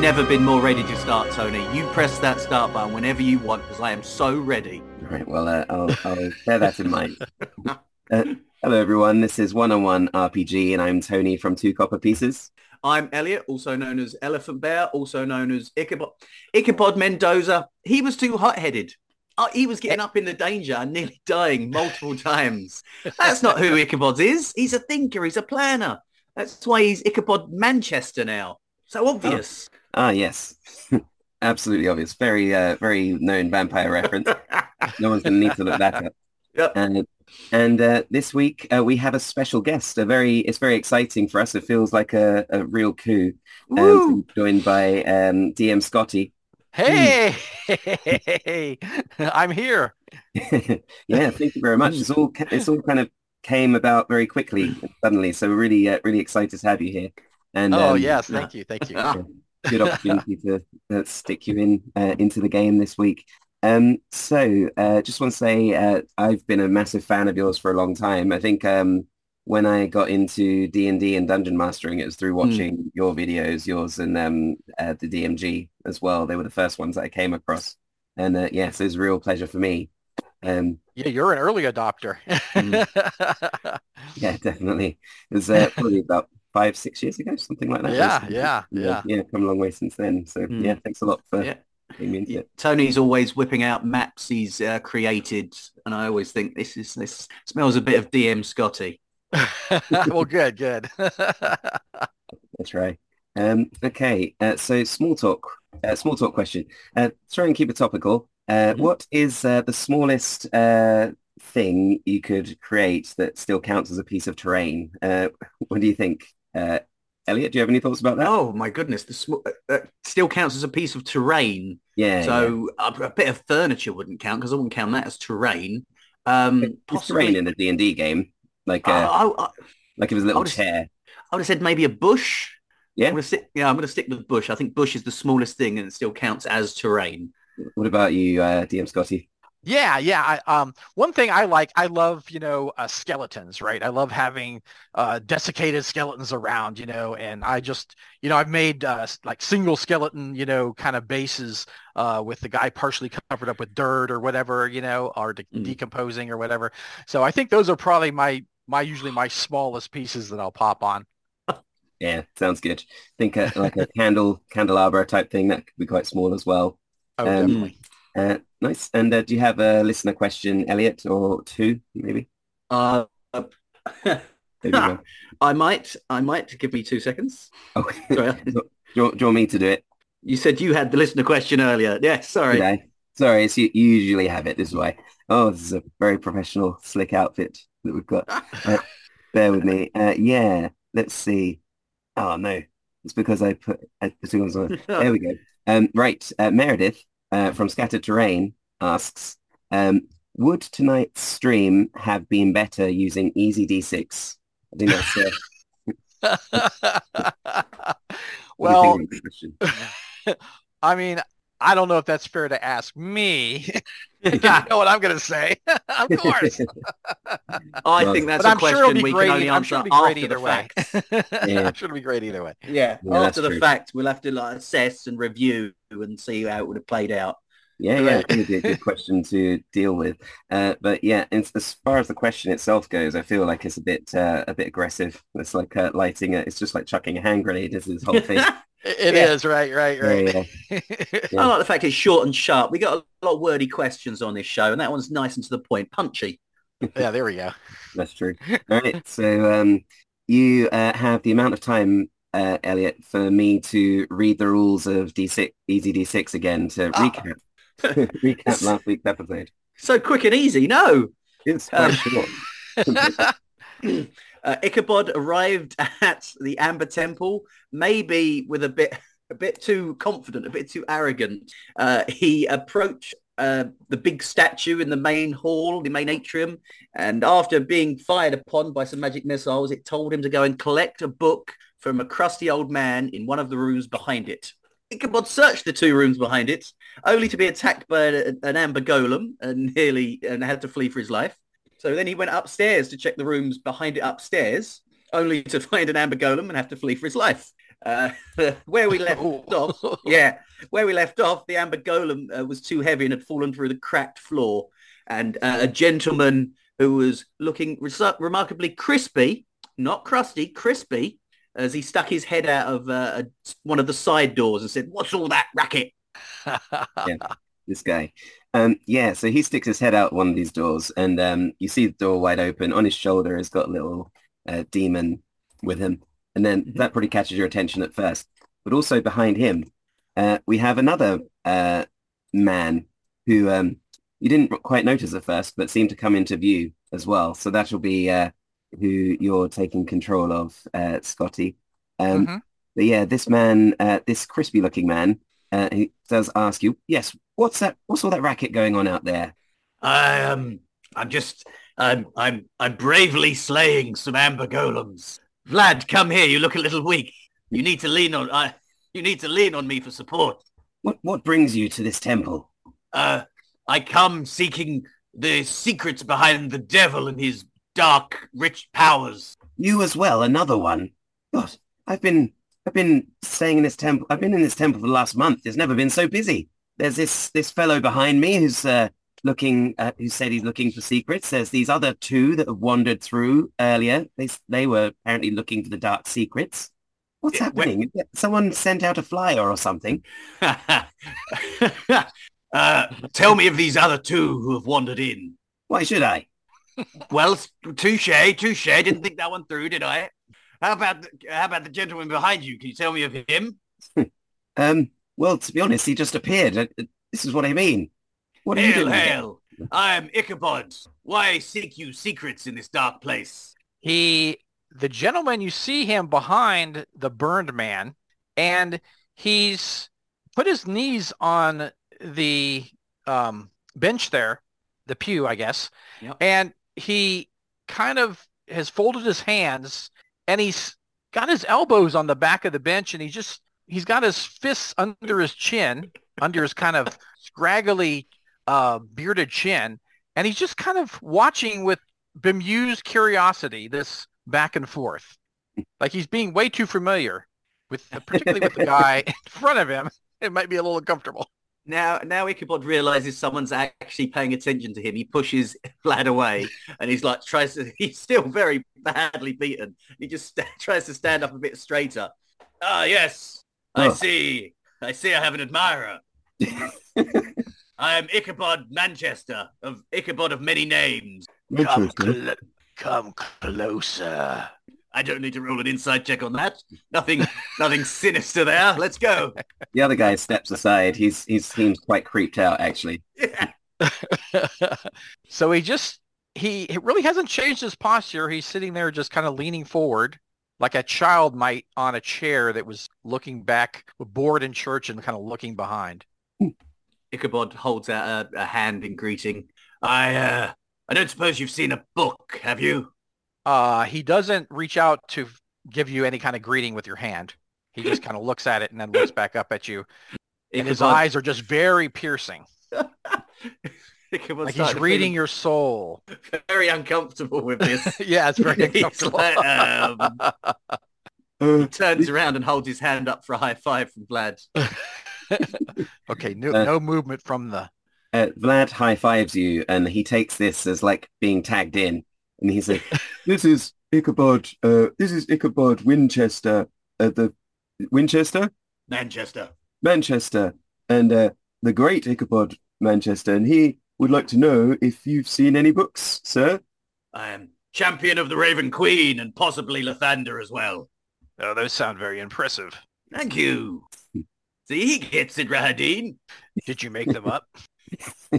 Never been more ready to start, Tony. You press that start button whenever you want because I am so ready. Right, well, uh, I'll, I'll bear that in mind. Uh, hello, everyone. This is One-on-One RPG, and I'm Tony from Two Copper Pieces. I'm Elliot, also known as Elephant Bear, also known as Ichabod, Ichabod Mendoza. He was too hot-headed. Uh, he was getting up in the danger and nearly dying multiple times. That's not who Ichabod is. He's a thinker. He's a planner. That's why he's Ichabod Manchester now. So obvious. Ah, yes. Absolutely obvious. Very, uh, very known vampire reference. no one's going to need to look that up. Yep. Uh, and uh, this week uh, we have a special guest. A very, it's very exciting for us. It feels like a, a real coup. Woo! Um, joined by um, DM Scotty. Hey, hey! I'm here. yeah, thank you very much. It's all, it's all kind of came about very quickly, suddenly. So we're really, uh, really excited to have you here. And Oh um, yes, thank you, thank you. Good opportunity to uh, stick you in uh, into the game this week. Um, so uh, just want to say uh, I've been a massive fan of yours for a long time. I think um, when I got into D and D and dungeon mastering, it was through watching your videos, yours and um, uh, the DMG as well. They were the first ones that I came across, and uh, yes, it was a real pleasure for me. Um, Yeah, you're an early adopter. yeah, definitely. It was uh, probably about five, six years ago, something like that. Yeah, yeah, yeah. yeah. Come a long way since then. So Mm. yeah, thanks a lot for Yeah. it. Tony's always whipping out maps he's uh, created, and I always think this is this smells a bit of DM Scotty. well, good, good. That's right. Um, okay, uh, so small talk, uh, small talk question. Uh, try and keep it topical. Uh, Mhm. what is uh, the smallest uh, thing you could create that still counts as a piece of terrain? Uh, what do you think, uh, Elliot? Do you have any thoughts about that? Oh my goodness, the sm- uh, uh, still counts as a piece of terrain. yeah, so A, a bit of furniture wouldn't count because I wouldn't count that as terrain. Um, yeah. It's possibly, terrain in a D and D game, like uh, I, I, like it was a little I chair. I would have said maybe a bush. Yeah. I'm gonna stick, yeah, I'm going to stick with bush. I think bush is the smallest thing and it still counts as terrain. What about you, uh, DM Scotty? Yeah, yeah. I, um, one thing I like, I love, you know, uh, skeletons, right? I love having uh, desiccated skeletons around, you know, and I just, you know, I've made uh, like single skeleton, you know, kind of bases uh, with the guy partially covered up with dirt or whatever, you know, or de- Mm. decomposing or whatever. So I think those are probably my, my usually my smallest pieces that I'll pop on. Yeah, sounds good. I think uh, like a candle candelabra type thing that could be quite small as well. Oh, Um, definitely. Uh, nice. And uh, do you have a listener question, Elliot, or two, maybe? Uh, There you go. I might, I might. Give me two seconds. Oh, do, you, do you want me to do it? You said you had the listener question earlier. Yeah, sorry. I? Sorry, it's, you, you usually have it. This way. Oh, this is a very professional, slick outfit that we've got. Uh, bear with me. Uh, yeah, let's see. Oh, no. It's because I put... I, put it on- There we go. Um, right. Uh, Meredith uh, from Scattered Terrain asks, um, would tonight's stream have been better using EZD6? I think that's uh, what do you well, think of the question? I mean, I don't know if that's fair to ask me. you know what I'm going to say. of course. I think that's but a I'm sure it'll question be we great. can only I'm answer sure it'll be great after either the way. fact. Yeah. I'm sure it'll be great either way. Yeah, Yeah, that's after the true. fact, we'll have to like assess and review and see how it would have played out. Yeah, yeah, Right. it would be a good question to deal with. Uh, but yeah, it's, as far as the question itself goes, I feel like it's a bit uh, a bit aggressive. It's like uh, lighting it. It's just like chucking a hand grenade. Is this whole thing? It Yeah. is right, right, Yeah, right. yeah. I like the fact it's short and sharp. We got a lot of wordy questions on this show, and that one's nice and to the point, punchy. yeah, there we go. That's true. All right. So um, you uh, have the amount of time, uh, Elliot, for me to read the rules of D6, EZD6 again to Ah. recap recap last week's episode. So quick and easy. No, It's quite Um, short. Uh, Ichabod arrived at the Amber Temple, maybe with a bit a bit too confident, a bit too arrogant. Uh, he approached uh, the big statue in the main hall, the main atrium, and after being fired upon by some magic missiles, it told him to go and collect a book from a crusty old man in one of the rooms behind it. Ichabod searched the two rooms behind it, only to be attacked by an amber golem and nearly and had to flee for his life. So then he went upstairs to check the rooms behind it upstairs, only to find an amber golem and have to flee for his life. Uh, where we left off, yeah, where we left off, the amber golem uh, was too heavy and had fallen through the cracked floor, and uh, a gentleman who was looking remarkably crispy, not crusty, crispy, as he stuck his head out of uh, a, one of the side doors and said, "What's all that racket?" yeah, This guy. Um, yeah, so he sticks his head out one of these doors and um, you see the door wide open. On his shoulder he's got a little uh, demon with him. And then that probably catches your attention at first. But also behind him, uh, we have another uh, man who um, you didn't quite notice at first, but seemed to come into view as well. So that'll be uh, who you're taking control of, uh, Scotty. Um, Mhm. But yeah, this man, uh, this crispy looking man, uh, he does ask you, yes, what's that? What's all that racket going on out there? I um, I'm just, I'm, I'm, I'm bravely slaying some amber golems. Vlad, come here. You look a little weak. You need to lean on, I, you need to lean on me for support. What what brings you to this temple? Uh, I come seeking the secrets behind the devil and his dark, rich powers. You as well, another one. God, I've been I've been staying in this temple. I've been in this temple for the last month. It's never been so busy. There's this this fellow behind me who's uh, looking uh, who said he's looking for secrets. There's these other two that have wandered through earlier. They they were apparently looking for the dark secrets. What's where- happening? Someone sent out a flyer or something. uh, tell me of these other two who have wandered in. Why should I? Well, touche, touche. Didn't think that one through, did I? How about the, how about the gentleman behind you? Can you tell me of him? Um. Well, to be honest, he just appeared. Uh, uh, This is what I mean. What are you Hail, doing? here? hail! I am Ichabod. Why seek you secrets in this dark place? he the gentleman you see him behind the burned man and he's put his knees on the um, bench there the pew i guess Yep. and he kind of has folded his hands and he's got his elbows on the back of the bench and he just he's got his fists under his chin under his kind of scraggly uh, bearded chin and he's just kind of watching with bemused curiosity this back and forth. Like he's being way too familiar with particularly with the guy in front of him. It might be a little uncomfortable Now, now Ichabod realizes someone's actually paying attention to him. He pushes Vlad away, and he's like tries to. He's still very badly beaten. He just st- tries to stand up a bit straighter. Ah, yes, I Oh. see. I see. I have an admirer. I am Ichabod Manchester of Ichabod of many names. come, cl- come closer I don't need to roll an insight check on that. Nothing, nothing sinister there. Let's go. The other guy steps aside. He's he seems quite creeped out actually. Yeah. so he just he, he really hasn't changed his posture. He's sitting there just kind of leaning forward like a child might on a chair that was looking back bored in church and kind of looking behind. Ichabod holds out a, a hand in greeting. I, uh, I don't suppose you've seen a book, have you? Uh, he doesn't reach out to give you any kind of greeting with your hand. He just kind of looks at it and then looks back up at you. And his eyes are just very piercing. Like he's reading your soul. very uncomfortable with this. yeah, it's very uncomfortable. like, um, he turns around and holds his hand up for a high five from Vlad. okay, no, Uh, no movement from the uh, Vlad high fives you, and he takes this as like being tagged in, and he's like, "This is Ichabod. Uh, this is Ichabod Winchester. The Winchester, Manchester. Manchester, and uh, the great Ichabod Manchester, and he would like to know if you've seen any books, sir." I am champion of the Raven Queen and possibly Lathander as well. Oh, those sound very impressive. Thank you. See, he gets it, Rahadin. Did you make them up?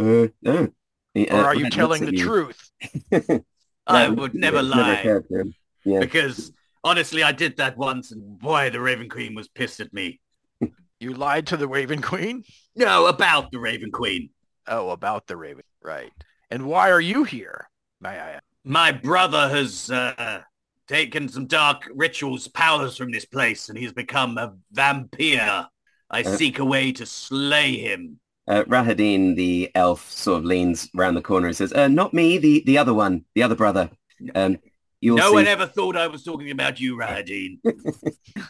Uh, no. He, Or uh, are you telling the you. truth? I would never you. It's never lie. occurred to him. Yeah. Because honestly, I did that once and boy, the Raven Queen was pissed at me. You lied to the Raven Queen? No, about the Raven Queen. Oh, about the Raven. Right. And why are you here? May I ask? My brother has uh, taken some dark rituals powers from this place and he's become a vampire. I Uh. seek a way to slay him. Uh, Rahadin, the elf, sort of leans around the corner and says, uh, not me, the, the other one, the other brother. Um, you'll no see, one ever thought I was talking about you, Rahadin.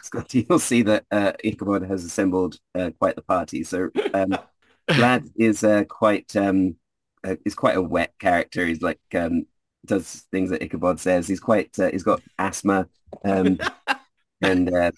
Scotty, you'll see that uh, Ichabod has assembled uh, quite the party. So um, Vlad is uh, quite um, uh, is quite a wet character. He's like um, does things that Ichabod says. He's quite uh, he's got asthma um, and uh,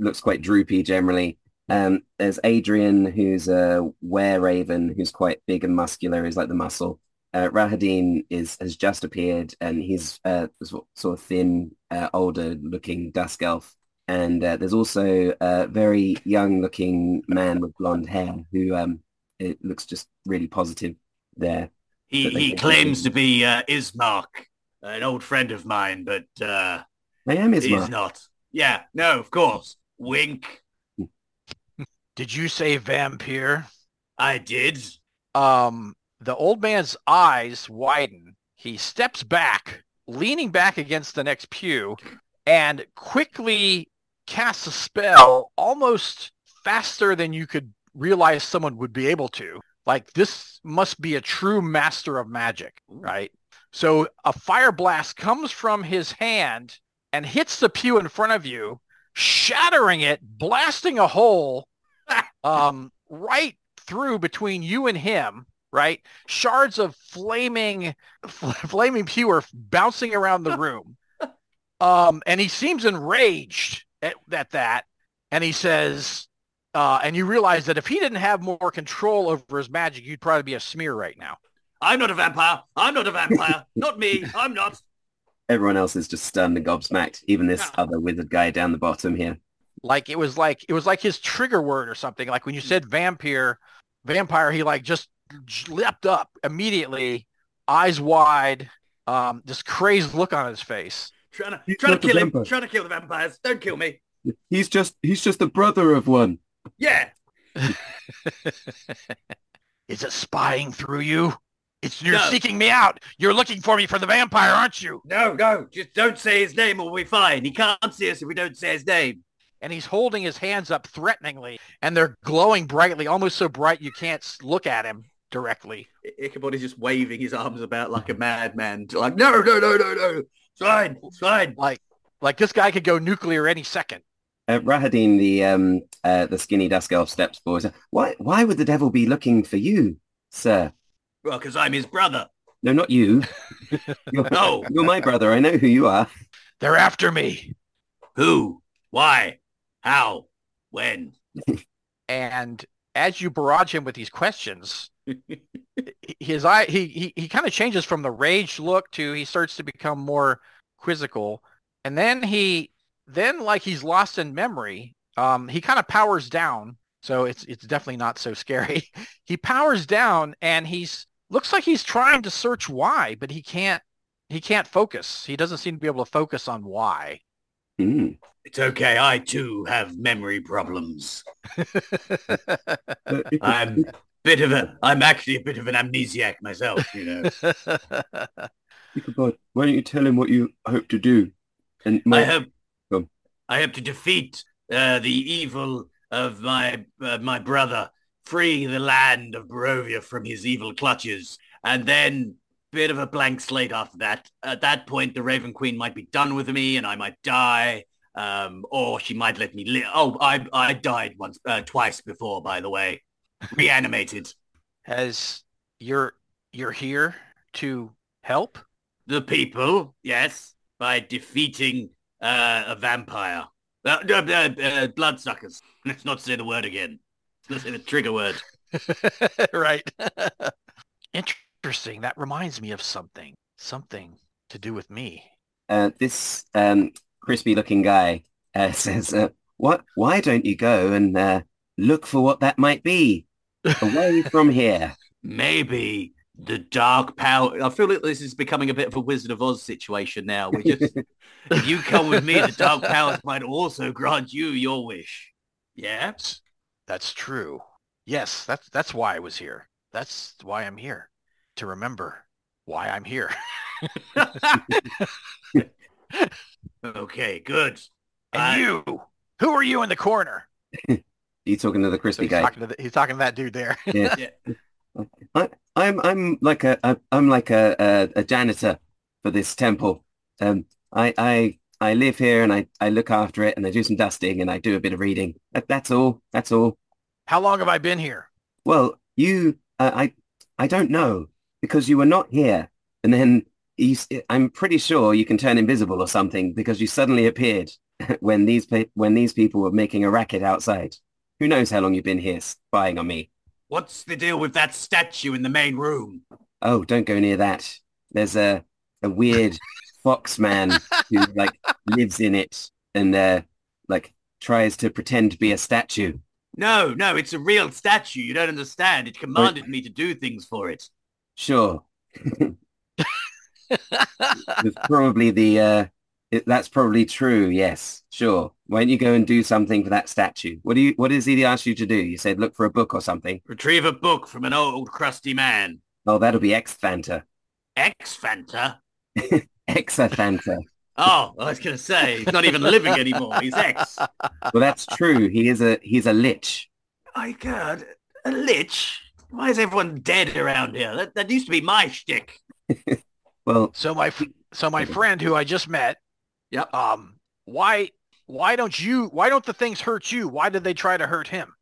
looks quite droopy generally. Um, there's Adrian, who's a were raven, who's quite big and muscular. He's like the muscle. Uh, Rahadin is has just appeared, and he's uh, sort sort of thin, uh, older looking dusk elf. And uh, there's also a very young looking man with blonde hair who um, it looks just really positive there. He he claims to be uh, Ismark, an old friend of mine, but uh, I am he's not. Yeah, no, of course. Wink. Did you say vampire? I did. Um, the old man's eyes widen. He steps back, leaning back against the next pew, and quickly casts a spell almost faster than you could realize someone would be able to. Like this must be a true master of magic, right? So a fire blast comes from his hand and hits the pew in front of you, shattering it, blasting a hole um, right through between you and him, right? Shards of flaming, flaming pew are bouncing around the room. Um, and he seems enraged at, at that. And he says, uh, and you realize that if he didn't have more control over his magic, you'd probably be a smear right now. I'm not a vampire. I'm not a vampire. not me. I'm not. Everyone else is just stunned and gobsmacked. Even this Ah. other wizard guy down the bottom here. Like it was like it was like his trigger word or something. Like when you said vampire, vampire, he like just leapt up immediately, eyes wide, um, this crazed look on his face. Trying to, He's trying to kill him. vampire. Trying to kill the vampires. Don't kill me. He's just he's just the brother of one. Yeah. Is it spying through you? It's you're No. seeking me out. You're looking for me for the vampire, aren't you? No, no. Just don't say his name or we'll be fine. He can't see us if we don't say his name. And he's holding his hands up threateningly, and they're glowing brightly, almost so bright you can't look at him directly. I- Ichabod is just waving his arms about like a madman. Like, no, no, no, no, no. It's fine. It's fine. Like, like this guy could go nuclear any second. Uh, Rahadin, the um uh, the skinny dusk elf, steps forward. Why why would the devil be looking for you, sir? Well, because I'm his brother. No, not you. You're, No. you're my brother. I know who you are. They're after me. Who? Why? How? When? And as you barrage him with these questions, his eye he he, he kind of changes from the rage look to he starts to become more quizzical and then he then like he's lost in memory um he kind of powers down so it's it's definitely not so scary he powers down and he's looks like he's trying to search why but he can't he can't focus he doesn't seem to be able to focus on why Hmm. It's okay. I too have memory problems. I'm bit of a. I'm actually a bit of an amnesiac myself. You know. Why don't you tell him what you hope to do? And I my, hope. Go. I hope to defeat uh, the evil of my uh, my brother, free the land of Barovia from his evil clutches, and then bit of a blank slate after that. At that point, the Raven Queen might be done with me, and I might die, um, or she might let me live. Oh, I I died once, uh, twice before, by the way, reanimated. as you're you're here to help The people, yes, by defeating uh, a vampire. Uh, uh, uh, uh, bloodsuckers. Let's not say the word again. Let's say the trigger word. right. Interesting. That reminds me of something. Something to do with me. uh, this um, crispy-looking guy uh, says, uh, "What? Why don't you go and uh, look for what that might be away from here?" Maybe the dark power. I feel like this is becoming a bit of a Wizard of Oz situation now. We just, if you come with me, the dark powers might also grant you your wish. Yeah. That's, that's true. Yes, that's that's why I was here. That's why I'm here. To remember why I'm here. Okay. Good. And I- you, who are you in the corner? You talking to the So crispy he's guy? talking to the, he's talking to that dude there. Yeah. Yeah. I, I'm I'm like a I- I'm like a, a a janitor for this temple. Um, I, I, I live here and I, I look after it and I do some dusting and I do a bit of reading. That, that's all. That's all. How long have I been here? Well, you, uh, I, I don't know because you were not here. And then you, I'm pretty sure you can turn invisible or something because you suddenly appeared when these when these people were making a racket outside. Who knows how long you've been here spying on me? What's the deal with that statue in the main room? Oh, don't go near that. There's a a weird fox man who like lives in it and uh, like tries to pretend to be a statue. No, no, it's a real statue. You don't understand. It commanded me to do things for it. Sure. it's probably the uh, it, that's probably true. Yes, sure. Why don't you go and do something for that statue? What do you? What does he ask you to do? You said look for a book or something. Retrieve a book from an old crusty man. Oh, that'll be Ex Fanta. Ex Fanta. Exafanta. Oh, I was going to say he's not even living anymore. He's ex. Well, that's true. He is a he's a lich. My God, a lich. Why is everyone dead around here? That, that used to be my shtick. well, so my so my friend who I just met. Yep. Um. Why why don't you? Why don't the things hurt you? Why did they try to hurt him?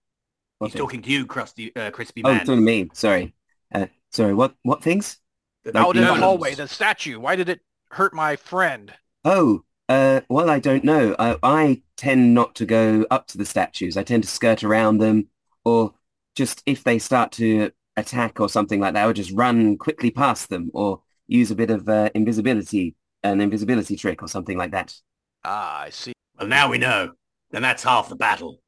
He's talking to you, crusty, uh, crispy oh, man. Oh, to me. Sorry. Uh, sorry. What what things? Like Out in the hallway, the statue. Why did it hurt my friend? Oh, uh, well, I don't know. I, I tend not to go up to the statues. I tend to skirt around them, or just if they start to attack or something like that, I would just run quickly past them or use a bit of uh, invisibility, an invisibility trick or something like that. Ah, I see. Well, now we know. And that's half the battle.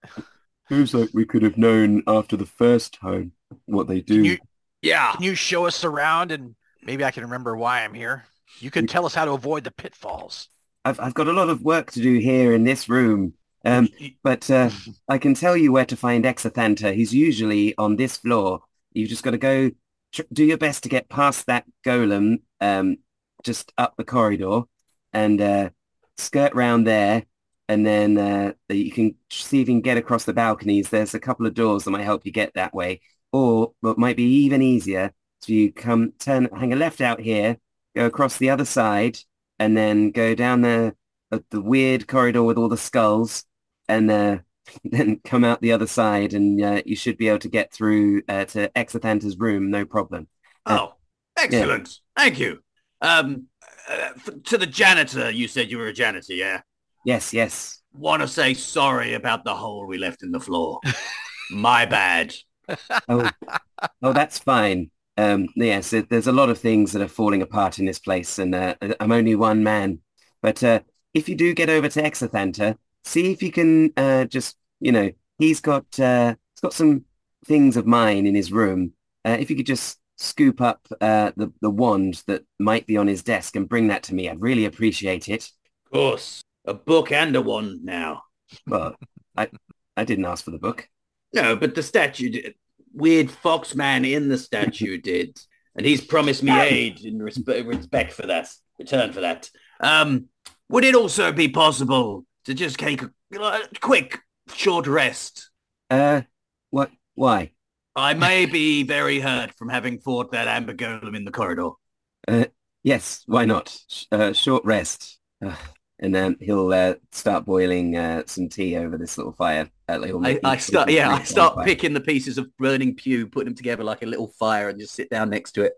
Seems like we could have known after the first time what they do. Can you, yeah. Can you show us around and maybe I can remember why I'm here? You can tell us how to avoid the pitfalls. I've, I've got a lot of work to do here in this room. Um, but uh, I can tell you where to find Exethanter. He's usually on this floor. You've just got to go tr- do your best to get past that golem um, just up the corridor and uh, skirt round there. And then uh, you can see if you can get across the balconies. There's a couple of doors that might help you get that way. Or what might be even easier, so you come turn, hang a left out here, go across the other side, and then go down the uh, the weird corridor with all the skulls, and uh, then come out the other side, and uh, you should be able to get through uh, to Exethanter's room, no problem. Uh, oh, excellent! Yeah. Thank you. Um, uh, to the janitor, you said you were a janitor, yeah? Yes, yes. Want to say sorry about the hole we left in the floor. My bad. oh, oh, that's fine. Um, yes, there's a lot of things that are falling apart in this place, and uh, I'm only one man. But uh, if you do get over to Exethanter, see if you can uh, just, you know, he's got uh, he's got some things of mine in his room. Uh, if you could just scoop up uh, the the wand that might be on his desk and bring that to me, I'd really appreciate it. Of course, a book and a wand now. Well, I I didn't ask for the book. No, but the statue did weird fox man in the statue did, and he's promised me aid in resp- respect for that, return for that. Um, would it also be possible to just take a, a quick, short rest? Uh, what? Why? I may be very hurt from having fought that amber golem in the corridor. Uh, yes, why not? Uh, short rest. Uh, and then he'll uh, start boiling uh, some tea over this little fire. Little I, I start, yeah, I start picking the pieces of burning pew, putting them together like a little fire, and just sit down next to it.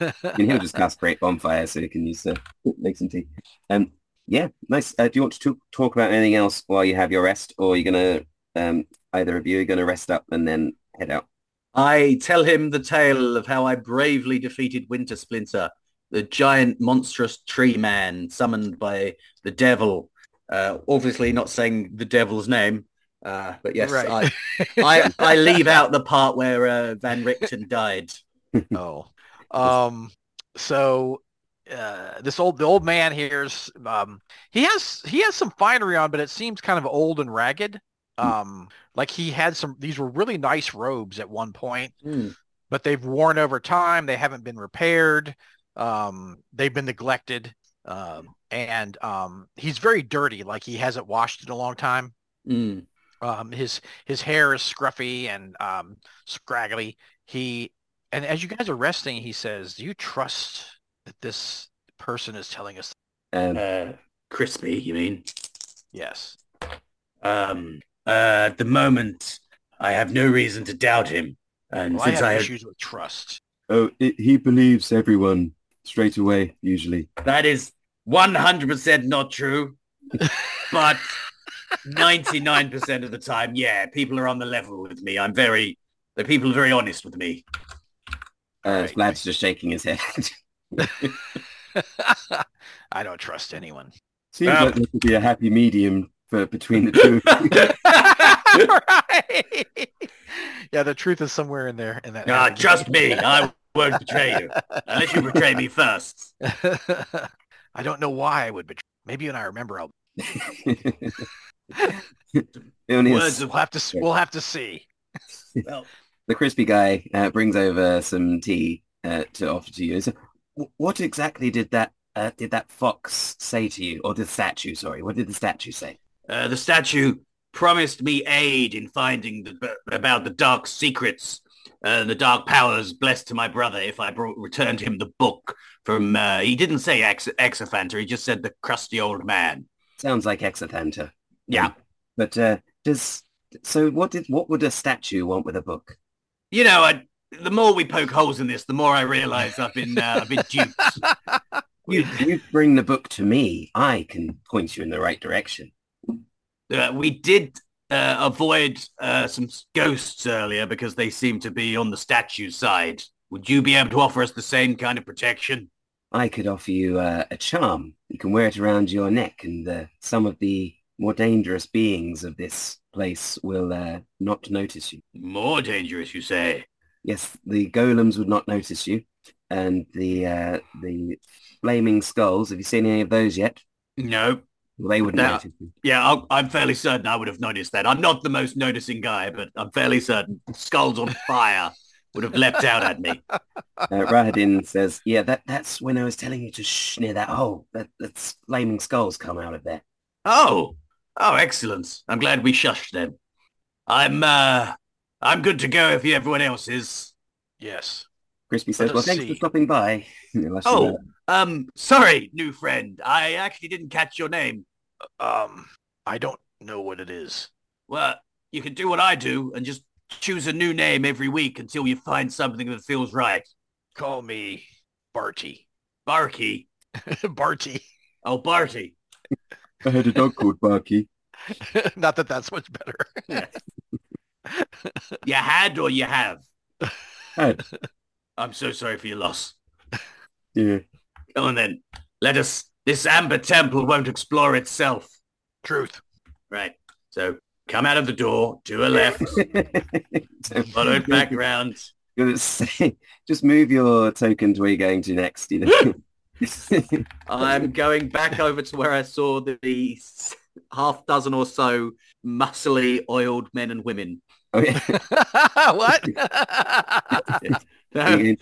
and he'll just cast create bonfire so he can use to make some tea. Um, yeah, nice. Uh, do you want to talk about anything else while you have your rest, or you're you gonna um, either of you are gonna rest up and then head out? I tell him the tale of how I bravely defeated Winter Splinter the giant monstrous tree man summoned by the devil. Uh, obviously not saying the devil's name, uh, but yes, right. I, I, I leave out the part where uh, Van Richten died. oh, um, so uh, this old the old man here's um, he has he has some finery on, but it seems kind of old and ragged. Um, like he had some these were really nice robes at one point, mm. but they've worn over time. They haven't been repaired. Um, they've been neglected. Um, and um, he's very dirty, like he hasn't washed in a long time. Mm. Um, his his hair is scruffy and um, scraggly. He and as you guys are resting, he says, "Do you trust that this person is telling us Um, Uh, crispy, you mean? Yes. Um, uh, at the moment, I have no reason to doubt him. And Well, I since have I, have, issues with trust. oh, it, he believes everyone straight away, usually. that is 100% not true, but 99% of the time, yeah, people are on the level with me. I'm very, the people are very honest with me. Uh, Right. Vlad's just shaking his head. I don't trust anyone. Seems Well- like there could be a happy medium for between the two. right. Yeah, the truth is somewhere in there. In that. Ah, trust me, I won't betray you. Unless you betray me first. I don't know why I would betray. Maybe when I remember, I'll. Only a Words We'll have to. We'll have to see. Well, the crispy guy uh, brings over some tea uh, to offer to you. So, what exactly did that uh, did that fox say to you, or the statue? Sorry, what did the statue say? Uh, the statue promised me aid in finding the, about the dark secrets and the dark powers blessed to my brother if I brought, returned him the book from, uh, he didn't say Ex- Exophanter, he just said the crusty old man. Sounds like Exethanter. Yeah. but uh, does so? What did what would a statue want with a book? You know, I, the more we poke holes in this, the more I realize I've been, uh, I've been duped. You, you bring the book to me. I can point you in the right direction. Uh, we did uh, avoid uh, some ghosts earlier because they seem to be on the statue side. Would you be able to offer us the same kind of protection? I could offer you uh, a charm. You can wear it around your neck, and uh, some of the more dangerous beings of this place will uh, not notice you. More dangerous, you say? Yes, the golems would not notice you, and the uh, the flaming skulls. Have you seen any of those yet? No. Well, they wouldn't notice you. Yeah, I'll, I'm fairly certain I would have noticed that. I'm not the most noticing guy, but I'm fairly certain skulls on fire would have leapt out at me. Uh, Rahadin says, "Yeah, that that's when I was telling you to shh near that hole. That that's flaming skulls come out of there." Oh, oh, excellent. I'm glad we shushed them. I'm, uh, I'm good to go if everyone else is. Yes. Crispy says, "Well, us thanks for stopping by." Oh, um, sorry, new friend. I actually didn't catch your name. Um, I don't know what it is. Well, you can do what I do and just choose a new name every week until you find something that feels right. Call me Barty. Barky. Barty. Oh, Barty. I had a dog called Barky. Not that that's much better. You had or you have? Had. I'm so sorry for your loss. Yeah. Come on then. Let us... This amber temple won't explore itself. Truth. Right. So come out of the door, to a left, follow it back round. Gonna say, just move your token to where you're going to next. You know. I'm going back over to where I saw the, the half dozen or so muscly, oiled men and women. oh, yeah. what? You're No, going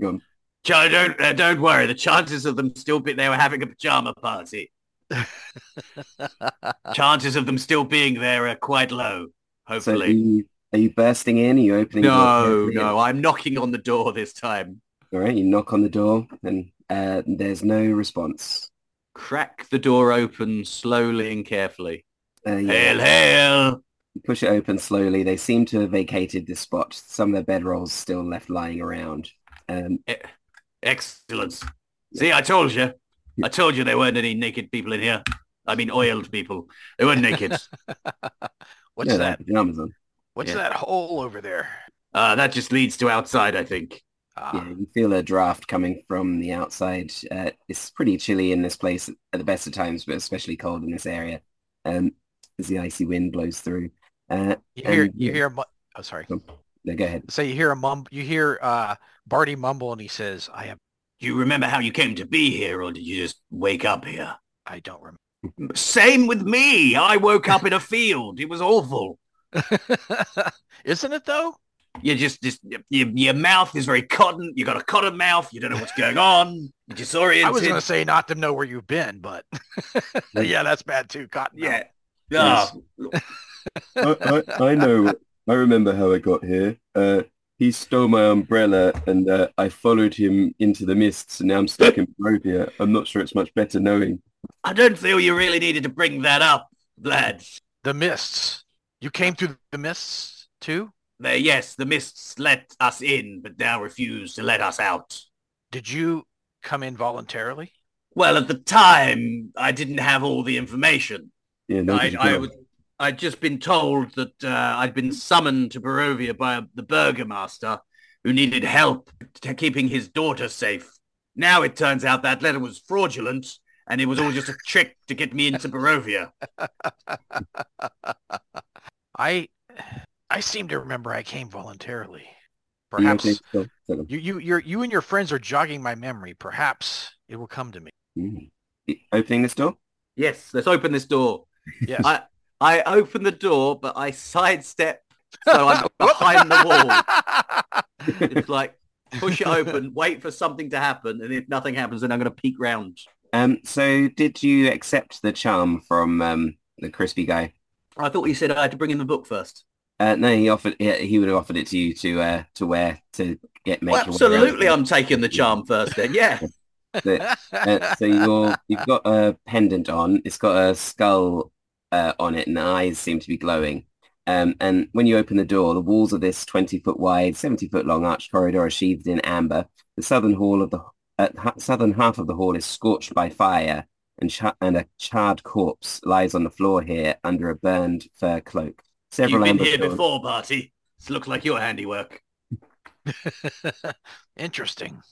go on. Don't uh, don't worry. The chances of them still being they were having a pajama party. chances of them still being there are quite low. So are Hopefully. you, are you bursting in? Are you opening? the no, no. I'm knocking on the door this time. All right. You knock on the door, and uh, there's no response. Crack the door open slowly and carefully. Uh, yeah. Hail, hail! You push it open slowly. They seem to have vacated this spot. Some of their bedrolls still left lying around. Um, Excellent. See, I told you. I told you there weren't any naked people in here. I mean, oiled people. They weren't naked. What's yeah, that? have pajamas on. What's Yeah. that hole over there? Uh, that just leads to outside, I think. Ah, Yeah, you feel a draft coming from the outside. Uh, it's pretty chilly in this place at the best of times, but especially cold in this area um, as the icy wind blows through. Uh, you hear and- you hear. mu- Oh, sorry. no, go ahead. So you hear a mum. You hear uh, Barty mumble, and he says, "I am." Do you remember how you came to be here, or did you just wake up here? I don't remember." Same with me. I woke up in a field. It was awful. Isn't it though? You just, just your, your mouth is very cotton. You got a cotton mouth. You don't know what's going on. You're disoriented. I was going to say not to know where you've been, but yeah, that's bad too. Cotton. yeah. Yes. Oh, I, I, I know. I remember how I got here. Uh, he stole my umbrella and uh, I followed him into the mists and now I'm stuck in Barovia. I'm not sure it's much better knowing. I don't feel you really needed to bring that up, lads. The mists. You came through the mists too? Uh, yes, the mists let us in, but now refuse to let us out. Did you come in voluntarily? Well, at the time, I didn't have all the information. Yeah, no, I, I was, I'd just been told that uh, I'd been summoned to Barovia by the burgomaster who needed help t- keeping his daughter safe. Now it turns out that letter was fraudulent and it was all just a trick to get me into Barovia. I I seem to remember I came voluntarily. Perhaps okay? So- so- you you you're, you and your friends are jogging my memory. Perhaps it will come to me. Mm. Opening this door? Yes, let's open this door. Yes. I I open the door, but I sidestep so I'm behind the wall. It's like push it open, wait for something to happen, and if nothing happens, then I'm going to peek round. Um, so did you accept the charm from um, the crispy guy? I thought you said I had to bring in the book first. Uh, no, he offered. He, he would have offered it to you to uh, to wear to get make Well, your way around. absolutely, I'm taking the charm first. Then, yeah. Uh, so you're you've got a pendant on. It's got a skull uh, on it, and the eyes seem to be glowing. Um, and when you open the door, the walls of this 20 foot wide, 70 foot long arched corridor are sheathed in amber. The southern hall of the uh, southern half of the hall is scorched by fire, and cha- and a charred corpse lies on the floor here under a burned fur cloak. Several You've been here doors- before, Barty. This looks like your handiwork. Interesting.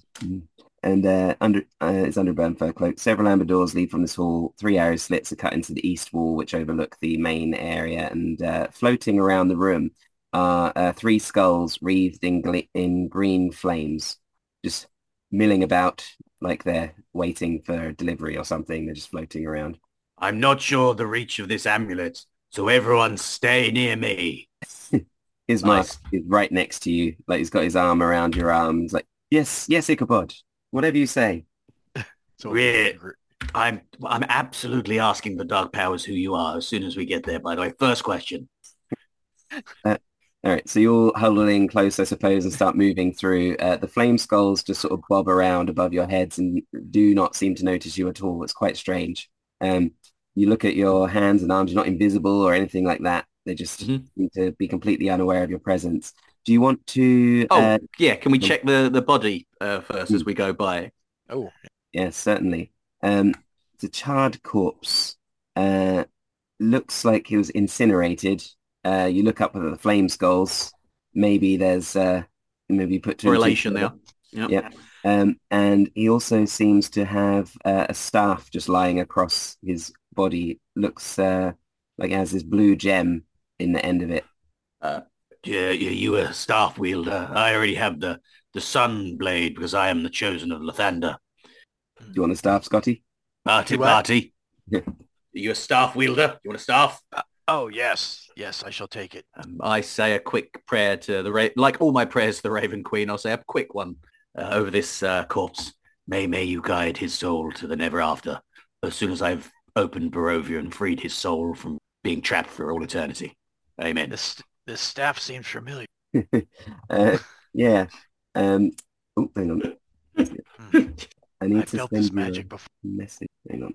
And uh, under uh, it's under burned fur cloak. Several amber doors lead from this hall. Three arrow slits are cut into the east wall, which overlook the main area. And uh, floating around the room are uh, three skulls wreathed in gle- in green flames, just milling about like they're waiting for delivery or something. They're just floating around. I'm not sure the reach of this amulet, so everyone stay near me. His Nice. mask is right next to you, like he's got his arm around your arm. He's like, "Yes, yes, Ichabod, whatever you say." So Really? I'm I'm absolutely asking the dark powers who you are as soon as we get there. By the way, first question. All right, so you're huddling close, I suppose, and start moving through. Uh, the flame skulls just sort of bob around above your heads and do not seem to notice you at all. It's quite strange. Um, you look at your hands and arms, you're not invisible or anything like that. They just Mhm. seem to be completely unaware of your presence. Do you want to? Oh, Uh, yeah. Can we check the the body uh, first as we go by? Oh, yes, certainly. Um, it's a charred corpse. Uh, looks like he was incinerated. Uh, you look up at the flame skulls. Maybe there's uh, maybe put two and two Correlation there. Yep. Yeah. Um, and he also seems to have uh, a staff just lying across his body. Looks uh, like it has this blue gem in the end of it. Yeah, yeah, you a staff wielder. I already have the the sun blade because I am the chosen of Lathander. Do you want a staff, Scotty? Barty, Do what? Barty. Are you a staff wielder? You want a staff? oh yes, yes, I shall take it. Um, I say a quick prayer to the Ra- like all my prayers to the Raven Queen. I'll say a quick one uh, over this uh, corpse. May may you guide his soul to the never after. As soon as I've opened Barovia and freed his soul from being trapped for all eternity. Amen. This this staff seems familiar. uh, yeah. Um, oh, hang on. Hmm. I need I to felt send this you a magic before. message. Hang on.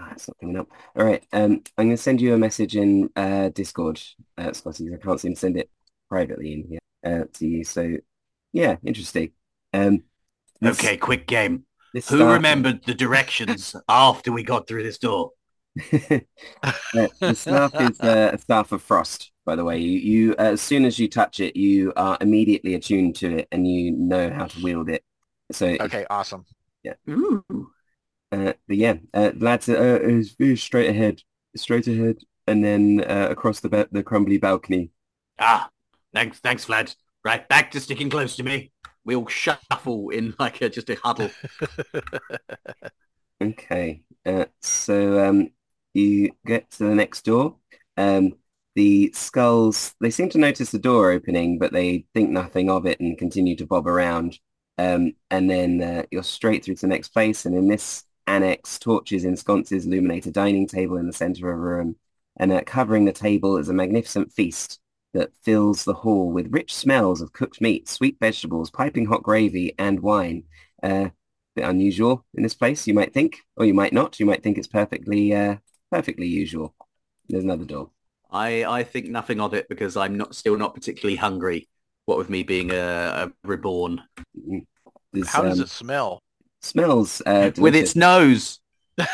Ah, it's not coming up. All right. Um, I'm going to send you a message in uh, Discord, uh, Scotty. I can't seem to send it privately in here uh, to you. So, yeah, interesting. Um, this- Okay, quick game. Who staff- remembered the directions after we got through this door? Uh, the staff is uh, a staff of frost, by the way. You, you uh, as soon as you touch it, you are immediately attuned to it, and you know how to wield it. So, if- Okay, awesome. Ooh. uh, but yeah, uh, lads, uh, it's very straight ahead, straight ahead, and then uh, across the ba- the crumbly balcony. Ah, thanks, thanks, Vlad. Right, back to sticking close to me. We all shuffle in like a, just a huddle. Okay, uh, so um, you get to the next door. Um, the skulls, they seem to notice the door opening, but they think nothing of it and continue to bob around. Um, and then uh, you're straight through to the next place. And in this annex, torches in sconces illuminate a dining table in the center of a room. And uh, covering the table is a magnificent feast. that fills the hall with rich smells of cooked meat, sweet vegetables, piping hot gravy, and wine. Uh, bit unusual in this place, you might think, or you might not. You might think it's perfectly, uh, perfectly usual. There's another door. I, I think nothing of it because I'm not still not particularly hungry. What with me being a, a reborn. There's, How does um, it smell? Smells uh, With its nose.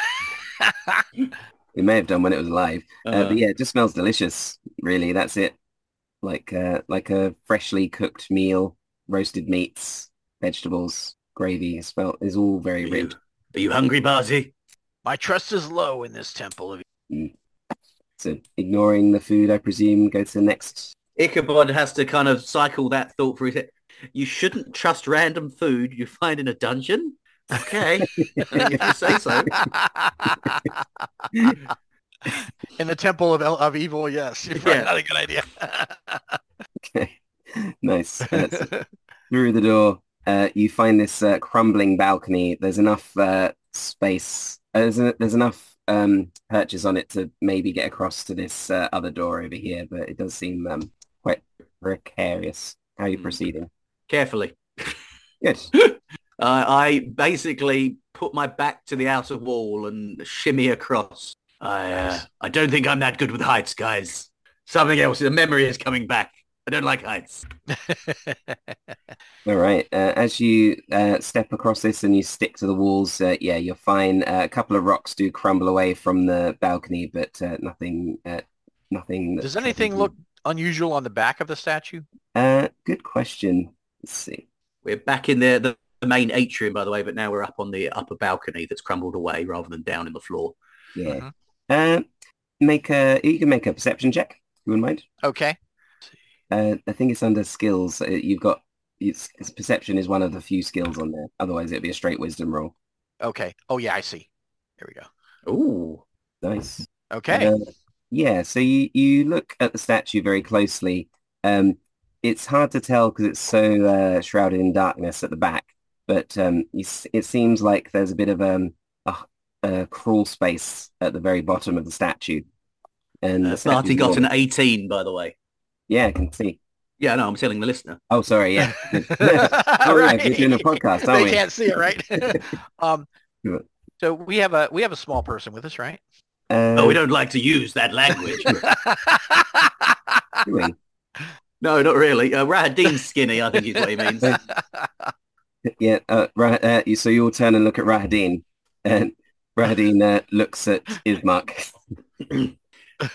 It may have done when it was alive. Uh, Uh, but yeah, it just smells delicious. Really, that's it. Like uh, like a freshly cooked meal, roasted meats, vegetables, gravy. It smell is all are, very you, rich. are you hungry, Barty? My trust is low in this temple of So ignoring the food, I presume, go to the next. Ichabod has to kind of cycle that thought through his head. You shouldn't trust random food you find in a dungeon. Okay, if you say so. in the temple of, El- of evil, yes. You're Yeah. not a good idea. Okay, nice. Uh, through the door, uh, you find this uh, crumbling balcony. There's enough uh, space. Uh, there's, a, there's enough um, purchase on it to maybe get across to this uh, other door over here, but it does seem um, quite precarious. How are you Hmm. proceeding? Carefully. Good. Uh, I basically put my back to the outer wall and shimmy across. I, uh. I don't think I'm that good with heights, guys. Something else. The memory is coming back. I don't like heights. All right. Uh, as you uh, step across this and you stick to the walls, uh, yeah, you're fine. Uh, a couple of rocks do crumble away from the balcony, but uh, nothing, uh, nothing. Does anything troubles look unusual on the back of the statue? Uh, good question. Let's see. We're back in the, the, the main atrium, by the way, but now we're up on the upper balcony that's crumbled away rather than down in the floor. Yeah. Mhm. Uh, make a. You can make a perception check. You wouldn't mind? Okay. Uh, I think it's under skills. Uh, you've got. It's, it's perception is one of the few skills on there. Otherwise, it'd be a straight wisdom roll. Okay. Oh, yeah, I see. There we go. Ooh. Nice. Okay. Uh, yeah, so you, you look at the statue very closely. Um, it's hard to tell because it's so uh, shrouded in darkness at the back, but um, you, it seems like there's a bit of um, a, a crawl space at the very bottom of the statue. And Uh, the Barty statue's got an 18, by the way. Yeah, I can see. Yeah, no, I'm telling the listener. Oh, sorry, yeah. All Oh, yeah, we're doing a podcast, aren't they we? can't see it, right? um, so we have a we have a small person with us, right? Uh, Oh, we don't like to use that language. doing? no, not really. Uh, Rahadin's skinny, I think is what he means. Yeah, uh, Rah- uh, so you all turn and look at Rahadin, and Rahadin uh, looks at Ismark.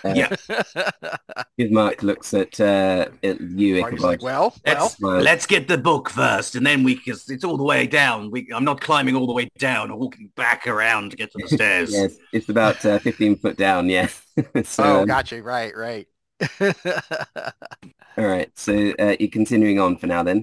Uh, Yeah. Ismark looks at, uh, at you, Marty's Ichabod. like, well, well, Let's, Well- let's get the book first, and then we, can. it's all the way down. We, I'm not climbing all the way down or walking back around to get to the stairs. Yes, it's about uh, 15 foot down, yeah. so, oh, um, gotcha, right, right. all right, so uh, you're continuing on for now then?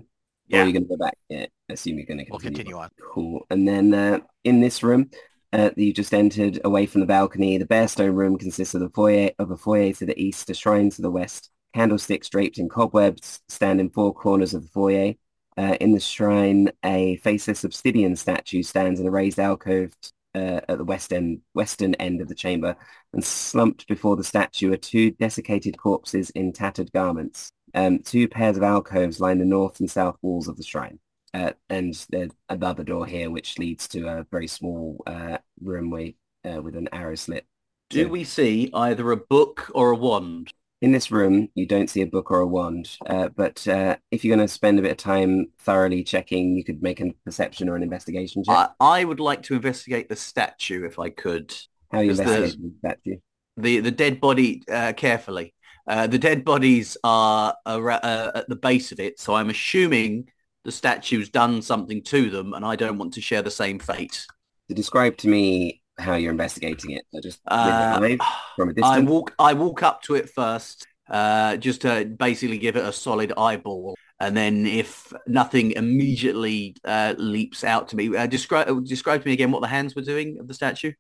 Or Yeah. are you going to go back? Yeah, I assume you're going to continue. we'll continue. continue on. Cool. And then uh, in this room uh, you just entered away from the balcony, the bare stone room consists of the foyer of a foyer to the east, a shrine to the west, candlesticks draped in cobwebs stand in four corners of the foyer. Uh, in the shrine, a faceless obsidian statue stands in a raised alcove uh, at the west end, western end of the chamber, and slumped before the statue are two desiccated corpses in tattered garments. Um, two pairs of alcoves line the north and south walls of the shrine. Uh, and there's another door here which leads to a very small uh, room way, uh, with an arrow slit. Do So we see either a book or a wand? in this room, you don't see a book or a wand, uh, but uh, if you're going to spend a bit of time thoroughly checking, you could make a perception or an investigation check. I, I would like to investigate the statue if I could. How are you is the- investigating the statue? The the dead body uh, carefully. Uh, the dead bodies are ar- uh, at the base of it, so I'm assuming the statue's done something to them, and I don't want to share the same fate. To describe to me how you're investigating it, so just Uh, from a I distance. I walk I walk up to it first, uh, just to basically give it a solid eyeball, and then if nothing immediately uh, leaps out to me, uh, describe describe to me again what the hands were doing of the statue.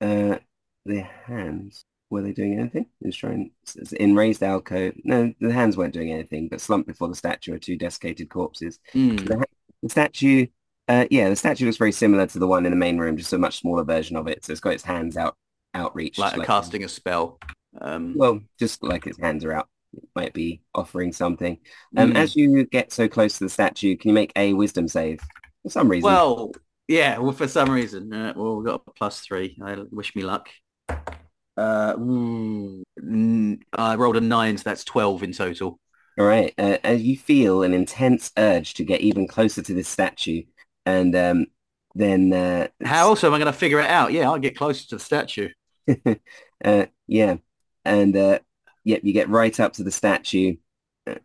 Uh, the hands, were they doing anything? In shrine, in raised alcove. No, the hands weren't doing anything, but slumped before the statue are two desiccated corpses. Hmm. The statue, uh, yeah, the statue looks very similar to the one in the main room, just a much smaller version of it. So it's got its hands out, outreached. like casting a spell. Um, Well, just like its hands are out. it might be offering something. Um, Mm. As you get so close to the statue, can you make a wisdom save? For some reason. Well, yeah, well, for some reason. Uh, well, we got a plus three. I wish me luck. Uh, mm, I rolled a nine, so that's 12 in total. All right. Uh, as you feel an intense urge to get even closer to this statue, and um, then uh, How else am I going to figure it out? Yeah, I'll get closer to the statue. uh, yeah, and uh, yep, you get right up to the statue, uh,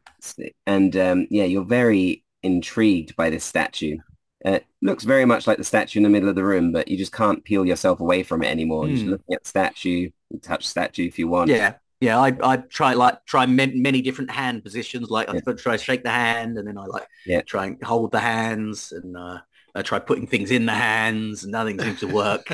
and um, yeah, you're very intrigued by this statue. Uh, looks very much like the statue in the middle of the room, but you just can't peel yourself away from it anymore. You're just Hmm. looking at the statue, touch statue if you want. Yeah, yeah. I I try like try many, many different hand positions. Like I Yeah. try to shake the hand, and then I like Yeah. try and hold the hands, and uh, I try putting things in the hands, and nothing seems to work.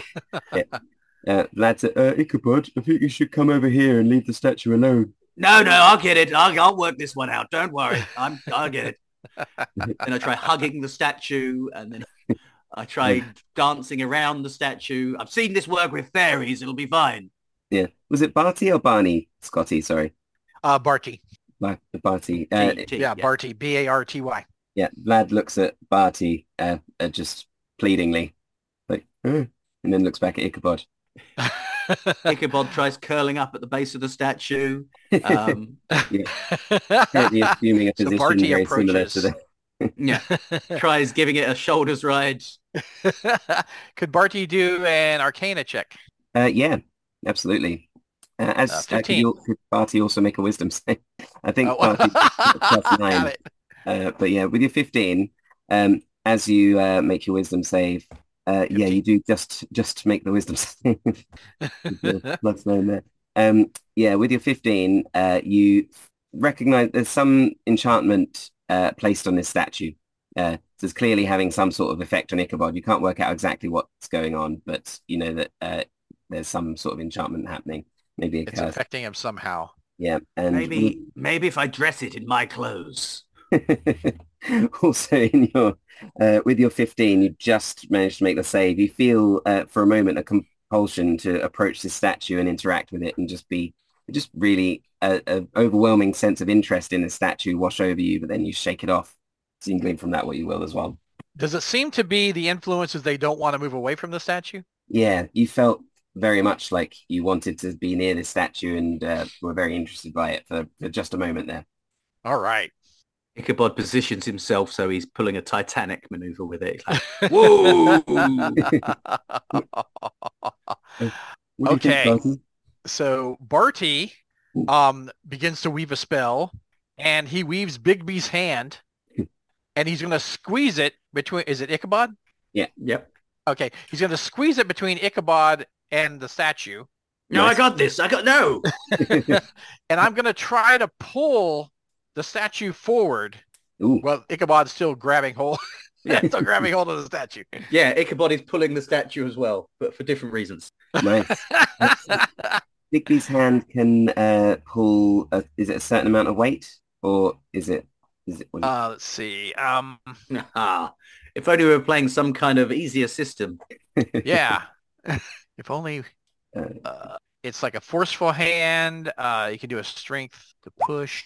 Uh, lads, uh, Ichabod, I think you should come over here and leave the statue alone. no, no, I'll get it. I'll, I'll work this one out. Don't worry. I'm I'll get it. and I try hugging the statue, and then I try dancing around the statue. I've seen this work with fairies. It'll be fine. Yeah. Was it Barty or Barney, Scotty? Sorry. Uh, Barty. Bar- Barty. Uh, T- T, Yeah, Barty. B-A-R-T-Y. Yeah, Vlad looks at Barty uh, uh, just pleadingly, like, "Huh," and then looks back at Ichabod. Ichabod tries curling up at the base of the statue. Um, Apparently assuming a So Barty very similar to approaches. the... yeah, tries giving it a shoulders ride. Could Barty do an Arcana check? Uh, yeah, absolutely. Uh, as Uh, uh, could, 15. you, could Barty also make a wisdom save? I think Oh, Barty plus nine. Uh, but yeah, with your 15, um, as you uh, make your wisdom save, uh, yeah, you do just just make the wisdom save. With your plus nine there. Um, yeah, with your 15, uh, you recognize there's some enchantment uh, placed on this statue. Uh, so it's clearly having some sort of effect on Ichabod. You can't work out exactly what's going on, but you know that uh, there's some sort of enchantment happening. Maybe a It's curse. affecting him somehow. Yeah, and Maybe, maybe if I dress it in my clothes. also in your uh, with your 15 you just managed to make the save you feel uh, for a moment a compulsion to approach this statue and interact with it and just be just really a, a overwhelming sense of interest in the statue wash over you but then you shake it off so you can glean from that what you will as well Does it seem to be the influences they don't want to move away from the statue? yeah you felt very much like you wanted to be near this statue and uh, were very interested by it for, for just a moment there All right. Ichabod positions himself so he's pulling a Titanic maneuver with it. Like, Whoa! What do you think, Okay. Barty? so Barty um, begins to weave a spell, and he weaves Bigby's hand, and he's going to squeeze it between. Is it Ichabod? Yeah. Yep. Okay, he's going to squeeze it between Ichabod and the statue, No, I got this. I got no. and I'm going to try to pull the statue forward. Ooh, Well, Ichabod's still grabbing hold. Yeah. still grabbing hold of the statue. Yeah, Ichabod is pulling the statue as well, but for different reasons. nice Bigby's hand can uh, pull. A, is it a certain amount of weight, or is it? Is it? What uh, let's see. Um, Ah, if only we were playing some kind of easier system. yeah. If only Uh, uh, it's like a forceful hand. Uh, you can do a strength to push.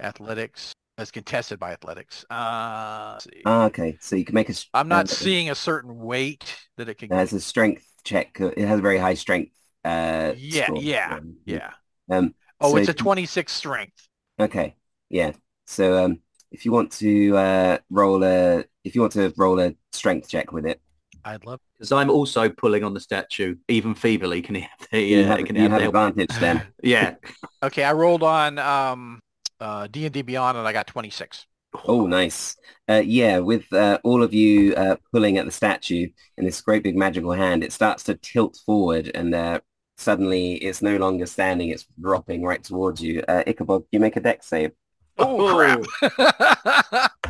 Athletics. It's contested by athletics. Uh, ah, okay. So you can make a. I'm not uh, seeing a certain weight that it can. It has a strength check. It has a very high strength. Uh, Yeah, score. yeah, Um, yeah. Um. Oh, so it's a you- 26 strength. Okay. Yeah. So um, if you want to uh roll a, if you want to roll a strength check with it, I'd love. Because I'm also pulling on the statue, even feebly. Can he have the, you uh, have, can you he have the advantage then. Yeah. Okay, I rolled on um, uh, D&D Beyond and I got 26. Oh, nice. Uh, yeah, with uh, all of you uh, pulling at the statue in this great big magical hand, it starts to tilt forward and uh, suddenly it's no longer standing, it's dropping right towards you. Uh, Ichabod, you make a dex save. Oh, crap.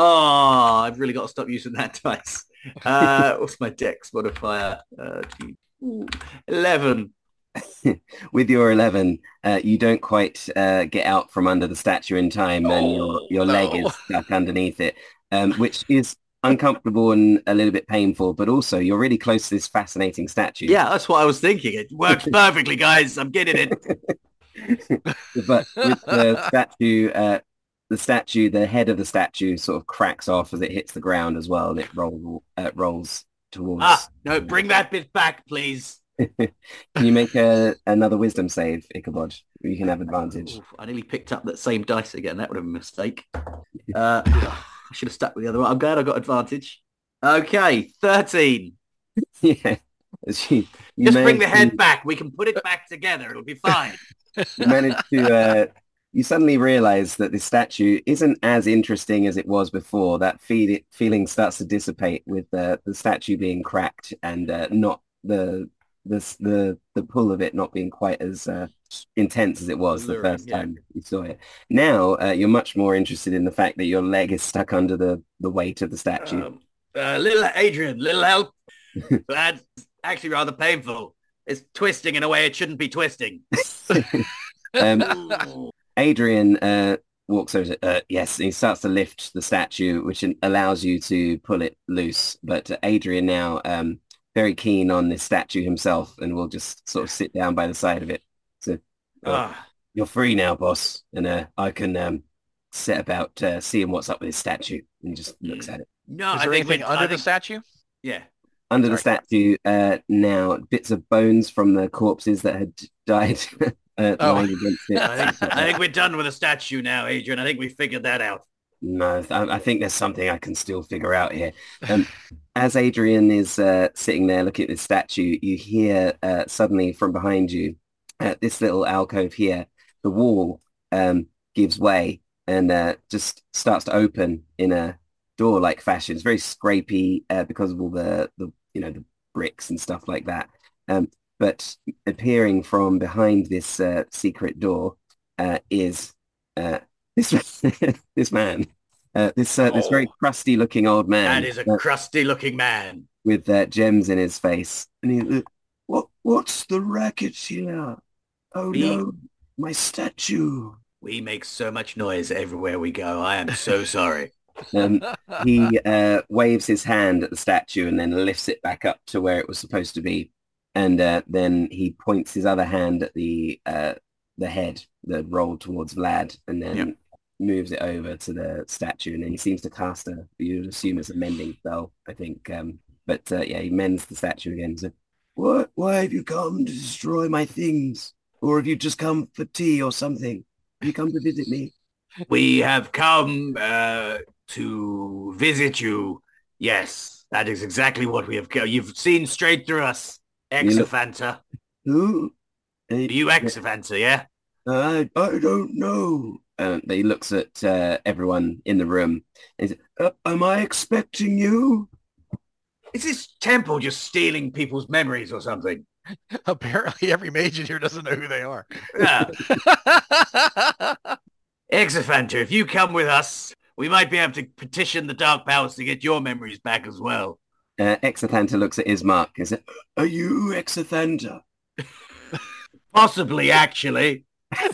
Oh, I've really got to stop using that dice. Uh, what's my dex modifier? Uh, ooh, 11. With your 11, uh, you don't quite uh, get out from under the statue in time and your, Oh, your leg no. is stuck underneath it, um, which is uncomfortable and a little bit painful, but also you're really close to this fascinating statue. Yeah, that's what I was thinking. It works perfectly, guys. I'm getting it. but with the statue, uh, the statue, the head of the statue sort of cracks off as it hits the ground as well, and it roll, uh, rolls towards. Ah, no, bring that bit back, please. Can you make a, another wisdom save, Ichabod? You can have advantage. Oof, I nearly picked up that same dice again. That would have been a mistake. Uh, I should have stuck with the other one. I'm glad I got advantage. Okay, 13. yeah. As you, you Just bring the head to- back. We can put it back together. It'll be fine. you manage to uh, you suddenly realize that the statue isn't as interesting as it was before that feel- feeling starts to dissipate with the the statue being cracked and uh, not the the the the pull of it not being quite as uh, intense as it was the Alluring, first yeah. time you saw it now uh, you're much more interested in the fact that your leg is stuck under the the weight of the statue Um, uh, little Adrian, little help. That's actually rather painful. It's twisting in a way it shouldn't be twisting. um. Adrian uh, walks over to, uh, yes, he starts to lift the statue, which allows you to pull it loose. But uh, Adrian now um, very keen on this statue himself and will just sort of sit down by the side of it. So Ah, you're free now, boss, and uh, I can um, set about uh, seeing what's up with this statue. And he just looks at it. no, Is I there think anything we're- under I the think- statue? Yeah. Under the statue uh, now, bits of bones from the corpses that had died uh, Oh. lying against it. I think, I think we're done with the statue now, Adrian. I think we figured that out. No, I, I think there's something I can still figure out here. Um, as Adrian is uh, sitting there looking at the statue, you hear uh, suddenly from behind you, at this little alcove here, the wall um, gives way and uh, just starts to open in a door-like fashion. It's very scrapey uh, because of all the, the, you know, the bricks and stuff like that. Um, but appearing from behind this uh, secret door uh, is uh, this this man, uh, this uh, this very Oh. crusty looking old man That is a crusty looking man. with uh, gems in his face, and he, what what's the racket here? Oh Me? no, my statue. We make so much noise everywhere we go. I am so sorry. Um, he uh, waves his hand at the statue and then lifts it back up to where it was supposed to be, and uh, then he points his other hand at the uh, the head that rolled towards Vlad, and then Yep. moves it over to the statue, and then he seems to cast a you'd assume it's a mending spell, I think. Um, but uh, yeah, he mends the statue again. So, what? Why have you come to destroy my things, or have you just come for tea or something? Have you come to visit me? We have come uh, to visit you. Yes, that is exactly what we have come. You've seen straight through us. Exethanter. Who? Uh, You Exethanter, yeah? I, I don't know. Uh, he looks at uh, everyone in the room. And he says, uh, am I expecting you? Is this temple just stealing people's memories or something? Apparently, every mage in here doesn't know who they are. Yeah. Exethanter, if you come with us, we might be able to petition the Dark Powers to get your memories back as well. Uh, Exethanter looks at Ismark and says, are you Exethanter? Possibly, actually.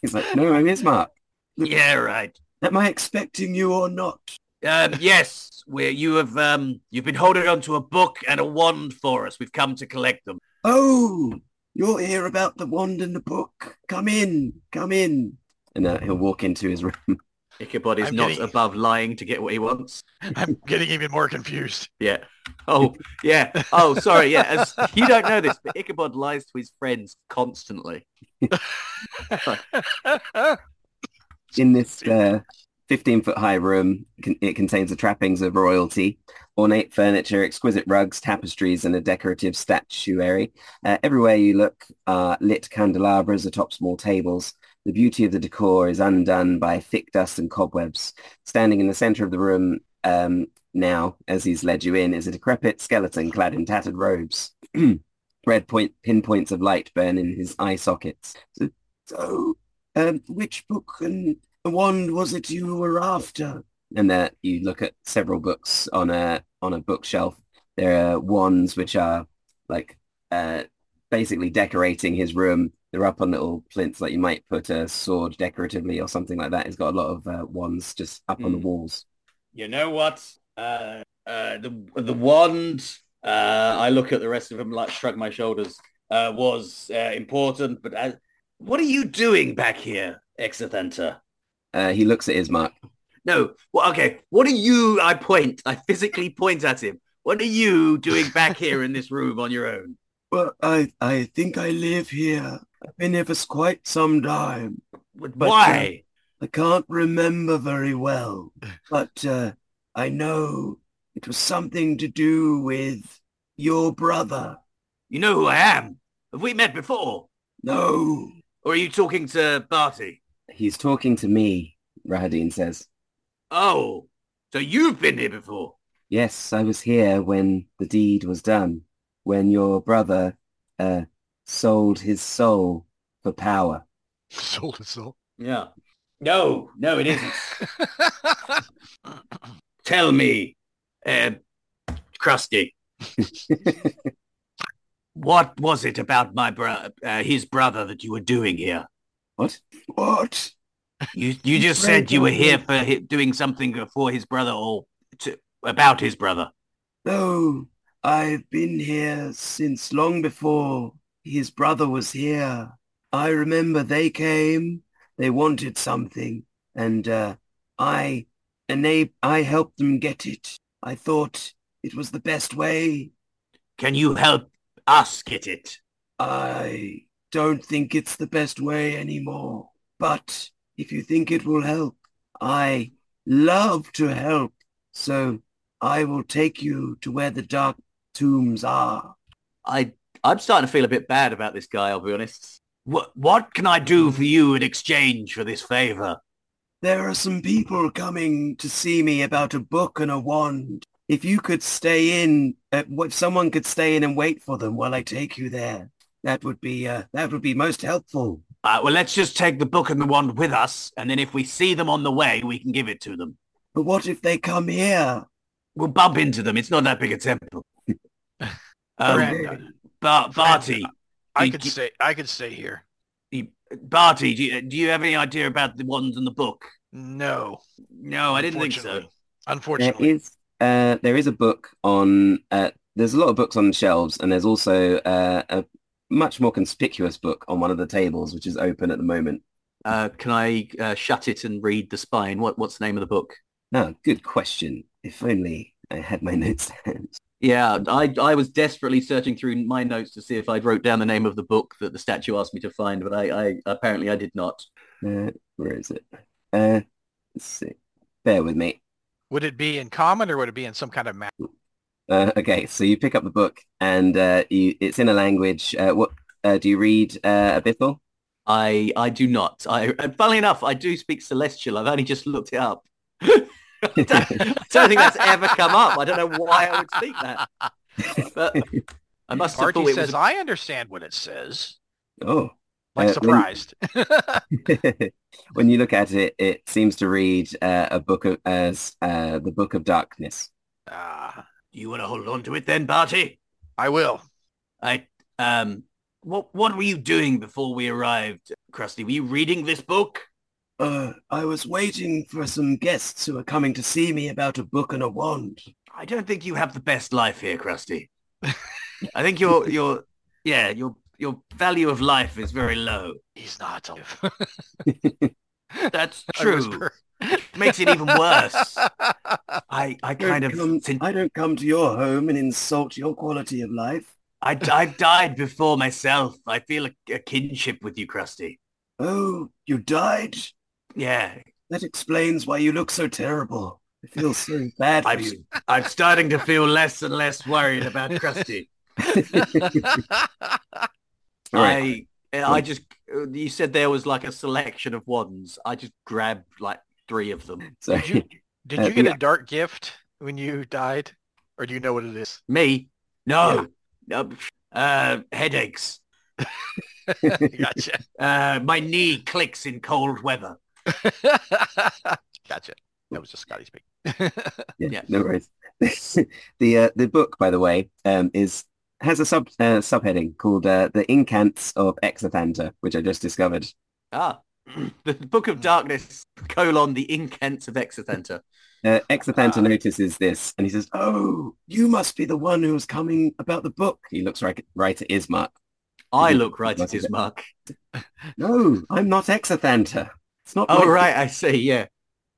He's like, no, I'm Ismark. Yeah, right. Am I expecting you or not? Um, yes, we you have um, you've been holding on to a book and a wand for us. We've come to collect them. Oh, you're here about the wand and the book. Come in, come in. And uh, he'll walk into his room. Ichabod is I'm not getting- above lying to get what he wants. I'm getting even more confused. Yeah. Oh, yeah. Oh, sorry. Yeah. As, you don't know this, but Ichabod lies to his friends constantly. In this uh, 15 foot high room, it contains the trappings of royalty, ornate furniture, exquisite rugs, tapestries, and a decorative statuary. Uh, everywhere you look are lit candelabras atop small tables. The beauty of the decor is undone by thick dust and cobwebs. Standing in the center of the room um, now, as he's led you in, is a decrepit skeleton clad in tattered robes. Red point pinpoints of light burn in his eye sockets. So, so um, which book and wand was it you were after? And there you look at several books on a on a bookshelf. There are wands which are like uh, basically decorating his room. They're up on little plinths, like you might put a sword decoratively or something like that. He's got a lot of uh, wands just up on the Mm. walls. You know what? Uh, uh, the the wand. Uh, I look at the rest of them, like shrug my shoulders. uh, was uh, important, but as, what are you doing back here, Exethanter? Uh, he looks at Ismark. No, well, okay. What are you? I point. I physically point at him. What are you doing back here in this room on your own? Well, I I think I live here. I've been here for quite some time. But But, why? I can't remember very well, but uh, I know it was something to do with your brother. You know who I am. Have we met before? No, Or are you talking to Barty? He's talking to me, Rahadin says. Oh, so you've been here before. Yes, I was here when the deed was done, when your brother uh, sold his soul for power. Sold his soul. Yeah. No, no, it isn't. Tell me, uh, Krusty, what was it about my brother, uh, his brother, that you were doing here? What? what? You you just Right, said you were here for hi- doing something for his brother or to, about his brother. No, I've been here since long before his brother was here. I remember they came, they wanted something, and uh, I enab- I helped them get it. I thought it was the best way. Can you help us get it? I don't think it's the best way anymore. But if you think it will help, I love to help. So I will take you to where the dark tombs are. I I'm starting to feel a bit bad about this guy. I'll be honest. What what can I do for you in exchange for this favor? There are some people coming to see me about a book and a wand. If you could stay in, uh, if someone could stay in and wait for them while I take you there, that would be uh, that would be most helpful. Uh, well, let's just take the book and the wand with us, and then if we see them on the way, we can give it to them. But what if they come here? We'll bump into them. It's not that big a temple. um, Bar- Barty, I could you- stay. I could stay here. you- Barty, do you, do you have any idea about the ones in the book? No, No, I didn't think so. unfortunately. There Unfortunately, is uh, there is a book on uh, there's a lot of books on the shelves and there's also uh, a much more conspicuous book on one of the tables which is open at the moment. Uh, can I uh, shut it and read the spine? What What's the name of the book? Ah, good question. If only I had my notes to hand. Yeah, I I was desperately searching through my notes to see if I'd wrote down the name of the book that the statue asked me to find, but I, I apparently I did not. Uh, where is it? Uh, let's see. Bear with me. would it be in common or would it be in some kind of map? Uh, okay, so you pick up the book and uh, you, it's in a language. Uh, what uh, do you read? Uh, Abyssal? I I do not. I and funnily enough, I do speak Celestial. I've only just looked it up. I, don't, I don't think that's ever come up. I don't know why I would speak that, but I must have Artie thought it says, was. "I understand what it says." Oh, Like Uh, surprised. when you look at it, it seems to read uh, a book of as uh, the Book of Darkness. Ah, Do you want to hold on to it then, Barty? I will. I um. What what were you doing before we arrived, Krusty? Were you reading this book? Uh, I was waiting for some guests who are coming to see me about a book and a wand. I don't think you have the best life here, Krusty. I think your your yeah your your value of life is very low. He's not. That's true. whisper. Makes it even worse. I I I kind don't of come, sin- I don't come to your home and insult your quality of life. I I've died before myself. I feel a, a kinship with you, Krusty. Oh, you died? Yeah, That explains why you look so terrible. I feel so bad for I'm you. I'm starting to feel less and less worried about Krusty. I I just you said there was like a selection of wands. I just grabbed like three of them. So Did you, did Uh, you get yeah. a dark gift when you died, or do you know what it is? Me? No. No. Uh, headaches. gotcha. Uh, my knee clicks in cold weather. gotcha. That was just Scotty speaking. yeah, Yeah. no worries. the uh, the book, by the way, um, is has a sub uh, subheading called uh, "The Incants of Exethanter," which I just discovered. Ah, the Book of Darkness, colon, the incants of Exethanter. Uh, Exethanter Ah. notices this and he says, "Oh, you must be the one who's coming about the book. he looks right right at Ismark. I look right at Ismark. No, I'm not Exethanter. It's not. Oh, my- right, I see, yeah.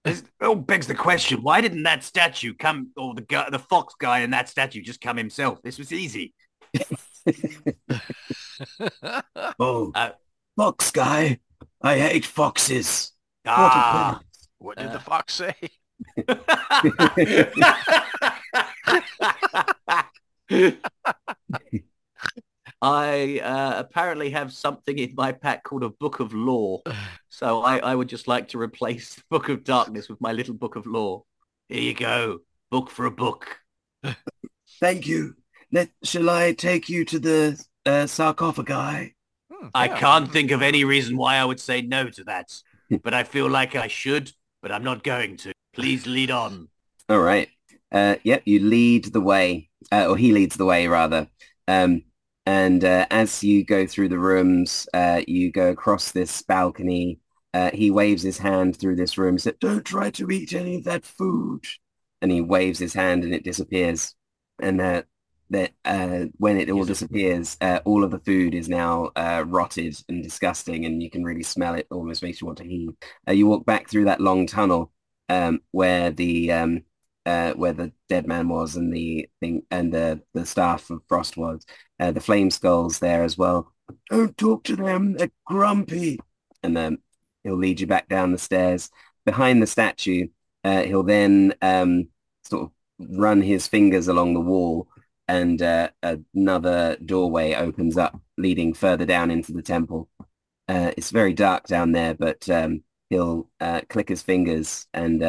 This oh, begs the question: Why didn't that statue come, or the guy, the fox guy in that statue, just come himself? This was easy. Oh, Uh, fox guy. I hate foxes. Ah, what did the fox say? I uh, apparently have something in my pack called a Book of Law. So I, I would just like to replace the Book of Darkness with my little Book of Law. here you go. Book for a book. Thank you. Let, shall I take you to the uh, sarcophagi? Hmm, I can't think of any reason why I would say no to that, but I feel like I should, but I'm not going to. Please lead on. All right. Uh, yep, you lead the way, uh, or he leads the way rather. Um, and uh, as you go through the rooms, uh, you go across this balcony. Uh, he waves his hand through this room. He said, Don't try to eat any of that food. and he waves his hand and it disappears. And uh, that uh, when it all disappears, uh, all of the food is now uh, rotted and disgusting, and you can really smell it. Almost makes you want to heave. Uh, you walk back through that long tunnel um, where the um, uh, where the dead man was, and the thing and the the staff of Frost was. Uh, the flame skulls there as well, Don't talk to them. They're grumpy. and then he'll lead you back down the stairs behind the statue. Uh, he'll then um, sort of run his fingers along the wall, and uh, another doorway opens up, leading further down into the temple. Uh, it's very dark down there, but um, he'll uh, click his fingers, and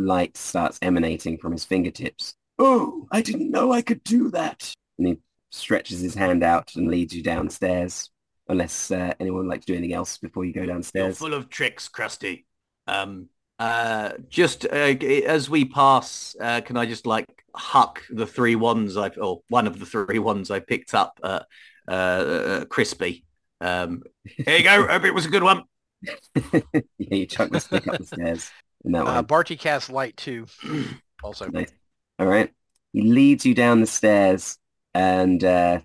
light starts emanating from his fingertips. Oh, I didn't know I could do that. And he stretches his hand out and leads you downstairs. Unless uh, anyone would like to do anything else before you go You're downstairs. full of tricks, Krusty. Um, uh, just uh, as we pass, uh, can I just like huck the three ones I've, or one of the three ones I picked up, uh, uh, uh, crispy. Um, Here you go. Hope it was a good one. yeah, you chuck the stick up the stairs. In that Uh, one. Barty casts light too. Also, Nice. All right. He leads you down the stairs and uh,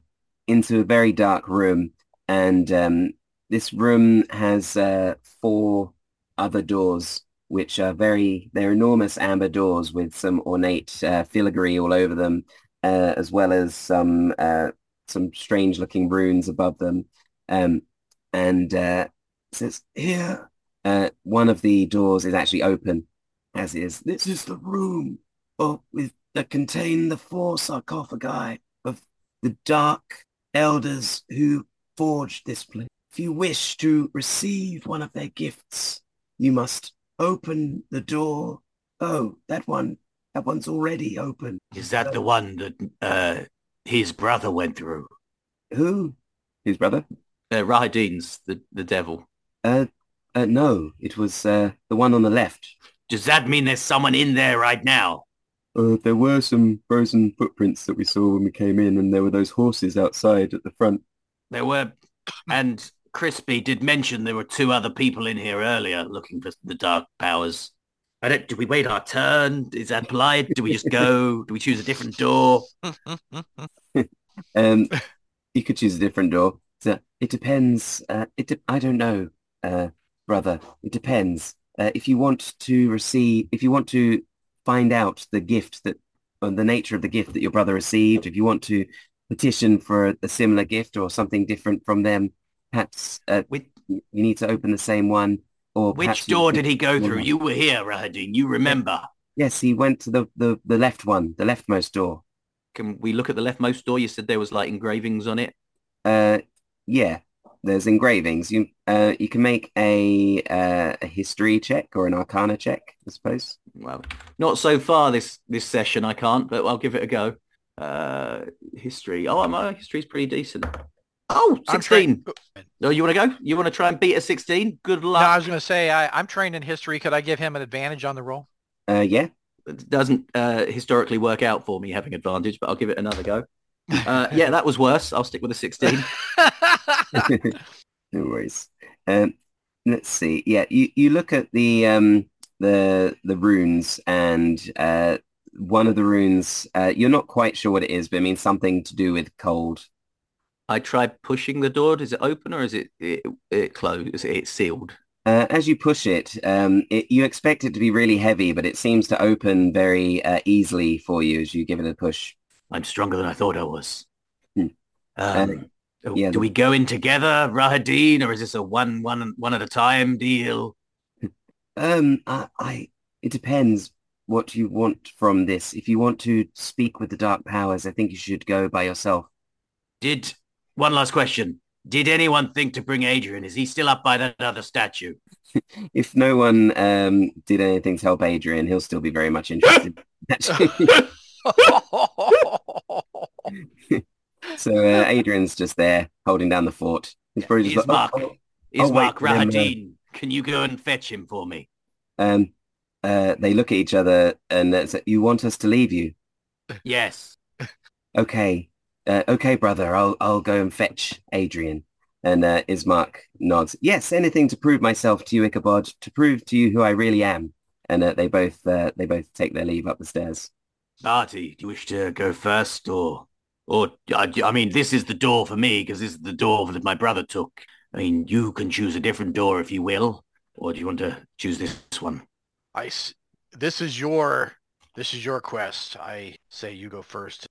into a very dark room. And um, this room has uh, four other doors, which are very, they're enormous amber doors with some ornate uh, filigree all over them, uh, as well as some uh, some strange looking runes above them. Um, and uh, says here, uh, one of the doors is actually open, as is. This is the room oh, with that contain the four sarcophagi of the dark elders who forged this place. If you wish to receive one of their gifts, you must open the door. Oh, that one, that one's already open. Is that the one that uh, his brother went through? Who? His brother? uh, Rahadin's the, the devil. Uh, uh, no, it was uh, the one on the left. Does that mean there's someone in there right now? Uh, there were some frozen footprints that we saw when we came in, and there were those horses outside at the front. There were, and Crispy did mention there were two other people in here earlier looking for the dark powers. I don't. Do we wait our turn? Is that polite? Do we just go? Do we choose a different door? Um, you could choose a different door. So it depends. Uh, it de- I don't know, uh, brother. It depends. Uh, if you want to receive, if you want to find out the gift that, or the nature of the gift that your brother received, if you want to petition for a, a similar gift or something different from them, perhaps uh, you need to open the same one. Or Which door did he go through? more. You were here, Rahadin. You remember? Yes, he went to the, the, the left one, the leftmost door. can we look at the leftmost door? You said there was like engravings on it. Uh, yeah, there's engravings. You uh, you can make a uh, a history check or an arcana check, I suppose. Well, not so far this this session. I can't, but I'll give it a go. Uh, history. Oh, my history's pretty decent. Oh, I'm 16. trained- Oh, you want to go? You want to try and beat a 16? Good No, luck. I was going to say I, I'm trained in history. Could I give him an advantage on the roll? Uh, yeah. It doesn't uh, historically work out for me having advantage, but I'll give it another go. Uh, yeah, that was worse. I'll stick with a 16. no worries. Um, let's see. Yeah, you, you look at the um the the runes and uh one of the runes uh you're not quite sure what it is, but it means something to do with cold. I try pushing the door. Does it open or is it it, it closed? Is it it's sealed? Uh, as you push it, um, it, you expect it to be really heavy, but it seems to open very uh, easily for you as you give it a push. I'm stronger than I thought I was. Hmm. Um, yeah, do we go in together, Rahadin, or is this a one one one at a time deal? Um, I, I, it depends what you want from this. If you want to speak with the dark powers, I think you should go by yourself. Did one last question? Did anyone think to bring Adrian? Is he still up by that other statue? If no one um did anything to help Adrian, he'll still be very much interested. So uh, Adrian's just there holding down the fort. He's probably just Is like, Mark, oh, is oh, Mark uh, Rahadin? Can you go and fetch him for me? oh. Um, uh, they look at each other and uh, say, "You want us to leave you? Yes. Okay, uh, okay, brother. I'll I'll go and fetch Adrian." And uh, Ismark nods. Yes, anything to prove myself to you, Ichabod, to prove to you who I really am. And uh, they both uh, they both take their leave up the stairs. Barty, do you wish to go first, or, or I, I mean, this is the door for me because this is the door that my brother took. I mean, you can choose a different door if you will, or do you want to choose this one? I s- this is your this is your quest. I say you go first.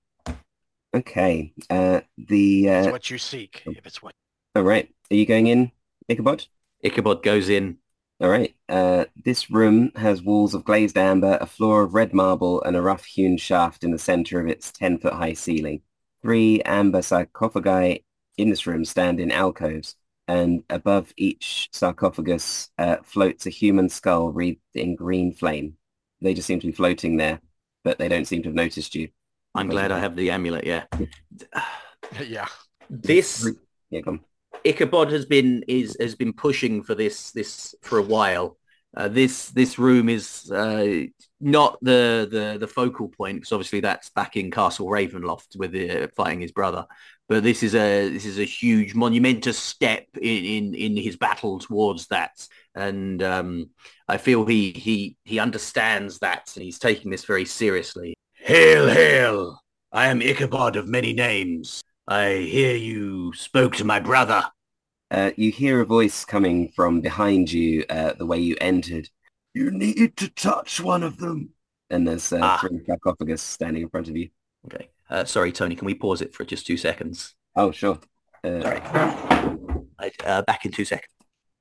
Okay. Uh, the It's uh, what you seek. If it's what all right. Are you going in, Ichabod? Ichabod goes in. All right. Uh, this room has walls of glazed amber, a floor of red marble, and a rough-hewn shaft in the center of its 10-foot-high ceiling. Three amber sarcophagi in this room stand in alcoves, and above each sarcophagus uh, floats a human skull wreathed in green flame. They just seem to be floating there, but they don't seem to have noticed you. I'm glad I have the amulet. Yeah. yeah. This Yeah, come. Ichabod has been is has been pushing for this this for a while. Uh, this this room is uh, not the, the the focal point because obviously that's back in Castle Ravenloft with the, fighting his brother. But this is a this is a huge monumentous step in in, in his battle towards that, and um, I feel he he he understands that and he's taking this very seriously. Hail, hail! I am Ichabod of many names. I hear you spoke to my brother. Uh, you hear a voice coming from behind you uh, the way you entered. You need to touch one of them. And there's uh, Ah. three sarcophagus standing in front of you. Okay. Uh, sorry, Tony. Can we pause it for just two seconds? Oh, sure. Uh, Sorry. I, uh, back in two seconds.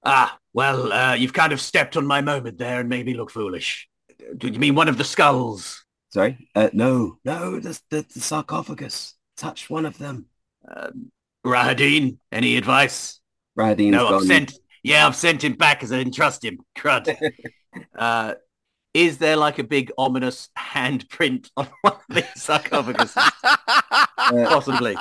Ah, well, uh, you've kind of stepped on my moment there and made me look foolish. Do you mean one of the skulls? sorry. Uh, no. No, the, the, the sarcophagus. Touch one of them. Um, Rahadin, any advice? Rahadin's no, I've sent. Yeah, I've sent him back because I didn't trust him. Crud. uh, is there like a big ominous handprint on one of these sarcophaguses? Uh, Possibly.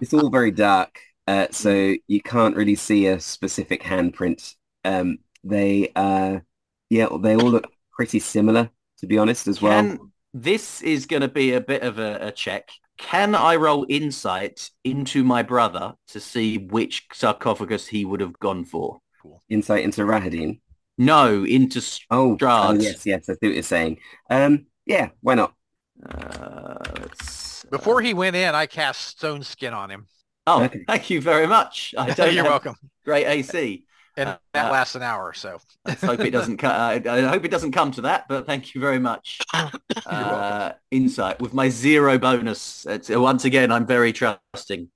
it's all very dark, uh, so you can't really see a specific handprint. Um, they, uh, yeah, they all look pretty similar, to be honest, as well. Can, this is going to be a bit of a, a check. Can I roll insight into my brother to see which sarcophagus he would have gone for? Insight into Rahadin. No, into s- Oh, oh, yes, yes, I see what you're saying. Um, yeah, why not? uh, let's, uh, Before he went in, I cast stone skin on him. oh, Okay. thank you very much. I don't You're welcome. Great AC. And Uh, that uh, lasts an hour or so. Let's hope it doesn't. co- I, I hope it doesn't come to that. But thank you very much. Uh, insight with my zero bonus. It's, once again, I'm very trusting.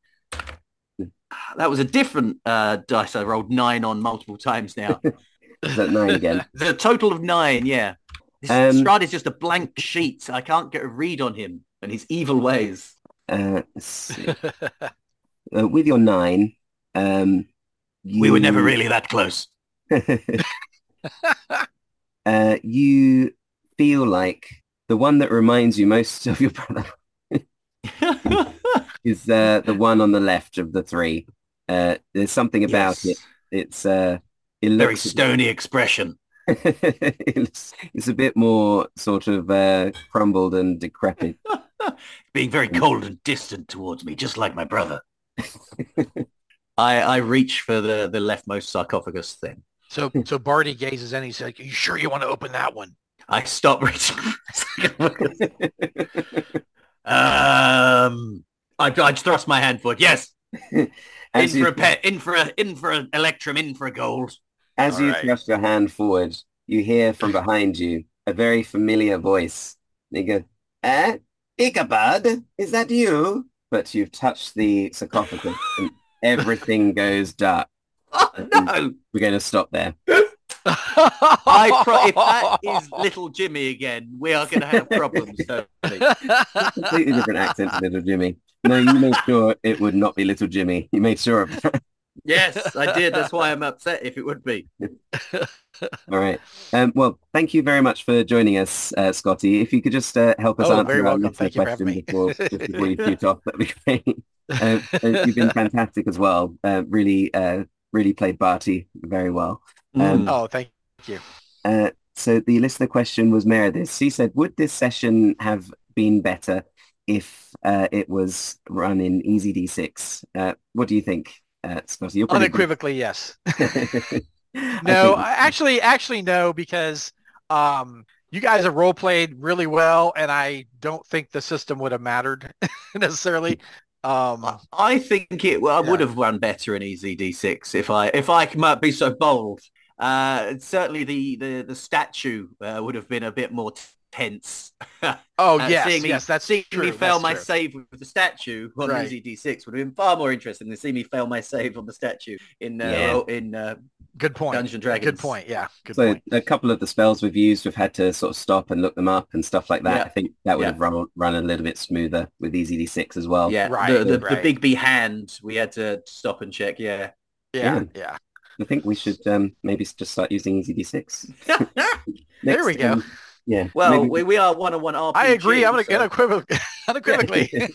That was a different uh, dice. I rolled nine on multiple times now. Is that nine again? the total of nine. Yeah. This Um, Strahd is just a blank sheet. I can't get a read on him and his evil ways. Uh. Uh, with your nine, um, We were never really that close. uh, you feel like the one that reminds you most of your brother is uh, the one on the left of the three. Uh, there's something about it. Yes. It's uh, it Very stony expression. it's, it's a bit more sort of uh, crumbled and decrepit. Being very cold and distant towards me, just like my brother. I, I reach for the, the leftmost sarcophagus thing. So so Barty gazes in. He's like, "Are you sure you want to open that one?" I stop reaching for the sarcophagus. Um, I, I thrust my hand forward. Yes, in as for you, a pet, in for a, in for an electrum, in for a gold. as All you right. thrust your hand forward, you hear from behind you a very familiar voice. You go, eh? Ichabod, is that you? But you've touched the sarcophagus and everything goes dark. Oh, no! We're going to stop there. I pro- if that is little Jimmy again, we are going to have problems. don't we? Completely different accent to Little Jimmy. No, you made sure it would not be Little Jimmy. You made sure of that. yes, I did. That's why I'm upset if it would be. All right. Um, well, thank you very much for joining us, uh, Scotty. If you could just uh, help us Oh, answer our welcome. listener Thank you for having question before, just before you shoot off, that'd be great. Uh, uh, you've been fantastic as well. Uh, really, uh, really played Barty very well. Um, oh, thank you. Uh, so the listener question was Meredith. She said, would this session have been better if uh, it was run in EZD6? Uh, what do you think, uh, Scotty? You're pretty Unequivocally, yes. I No, think- actually, actually, no, because um, you guys have role played really well, and I don't think the system would have mattered necessarily. Um, I think it. Well, I would have run better in EZD6 if I if I might be so bold. Uh, certainly the the the statue uh, would have been a bit more tense. oh Uh, yes, seeing me, yes, that's seeing true. me fail that's my true. save with the statue on Right. EZD6 would have been far more interesting than see me fail my save on the statue in uh, Yeah. in uh, Good point. Dungeons and Dragons. Good point. Yeah, good So point. a couple of the spells we've used, we've had to sort of stop and look them up and stuff like that. Yeah. I think that would Yeah. have run run a little bit smoother with EZD6 as well. Yeah, Right, the, the, the Bigby hand we had to stop and check. Yeah. Yeah, yeah. yeah. I think we should um, maybe just start using EZD6. There we go. um, yeah. well, maybe- we, we are one on one RPG. I agree. I'm gonna so unequivocally. unequivocally.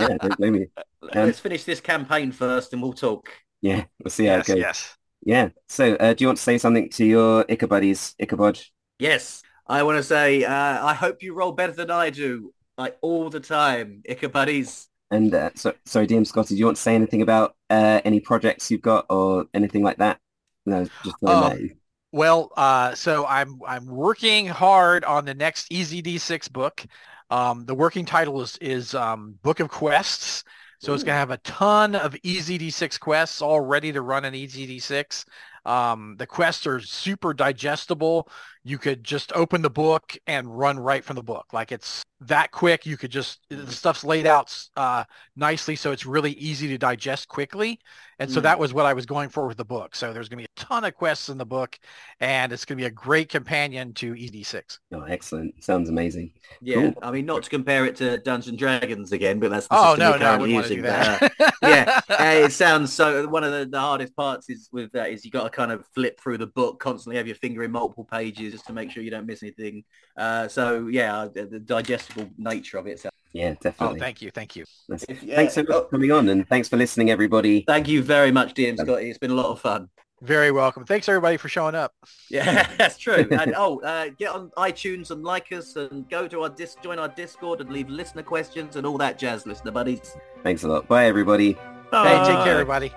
yeah, don't blame me. Let's finish this campaign first, and we'll talk. Yeah, we'll see how yes, it goes. yes. Yeah. So, uh, do you want to say something to your Ichabuddies, Ichabod? Yes, I want to say uh, I hope you roll better than I do, like all the time, Ichabuddies. And uh, so, sorry, DM Scotty, do you want to say anything about uh, any projects you've got or anything like that? No, just throwing Oh. that. Well, uh, so I'm I'm working hard on the next EZD6 book. Um, the working title is is um, Book of Quests. So it's going to have a ton of EZD6 quests all ready to run in EZD6. Um, the quests are super digestible. You could just open the book and run right from the book. Like it's that quick. You could just the stuff's laid out uh, nicely, so it's really easy to digest quickly. And so Mm. that was what I was going for with the book. So there's going to be a ton of quests in the book, and it's going to be a great companion to E ED6. Oh, excellent. Sounds amazing. Yeah, Cool. I mean, not to compare it to Dungeons Dragons again, but that's the Oh system no, we're no, I currently wouldn't want to do using. but, uh, yeah, uh, it sounds so. One of the, the hardest parts is with that is you got to kind of flip through the book constantly, have your finger in multiple pages just to make sure you don't miss anything. Uh, so yeah, the, the digestible nature of it. So, Yeah, oh, definitely. thank you, thank you. That's- If- yeah, Thanks so much oh. for coming on and thanks for listening, everybody. thank you very much, DM Scotty. It's been a lot of fun. Very welcome. Thanks everybody for showing up. Yeah, that's true. And oh, uh, get on iTunes and like us, and go to our dis- join our Discord and leave listener questions and all that jazz, listener buddies. Thanks a lot. Bye, everybody. Hey, take care, everybody.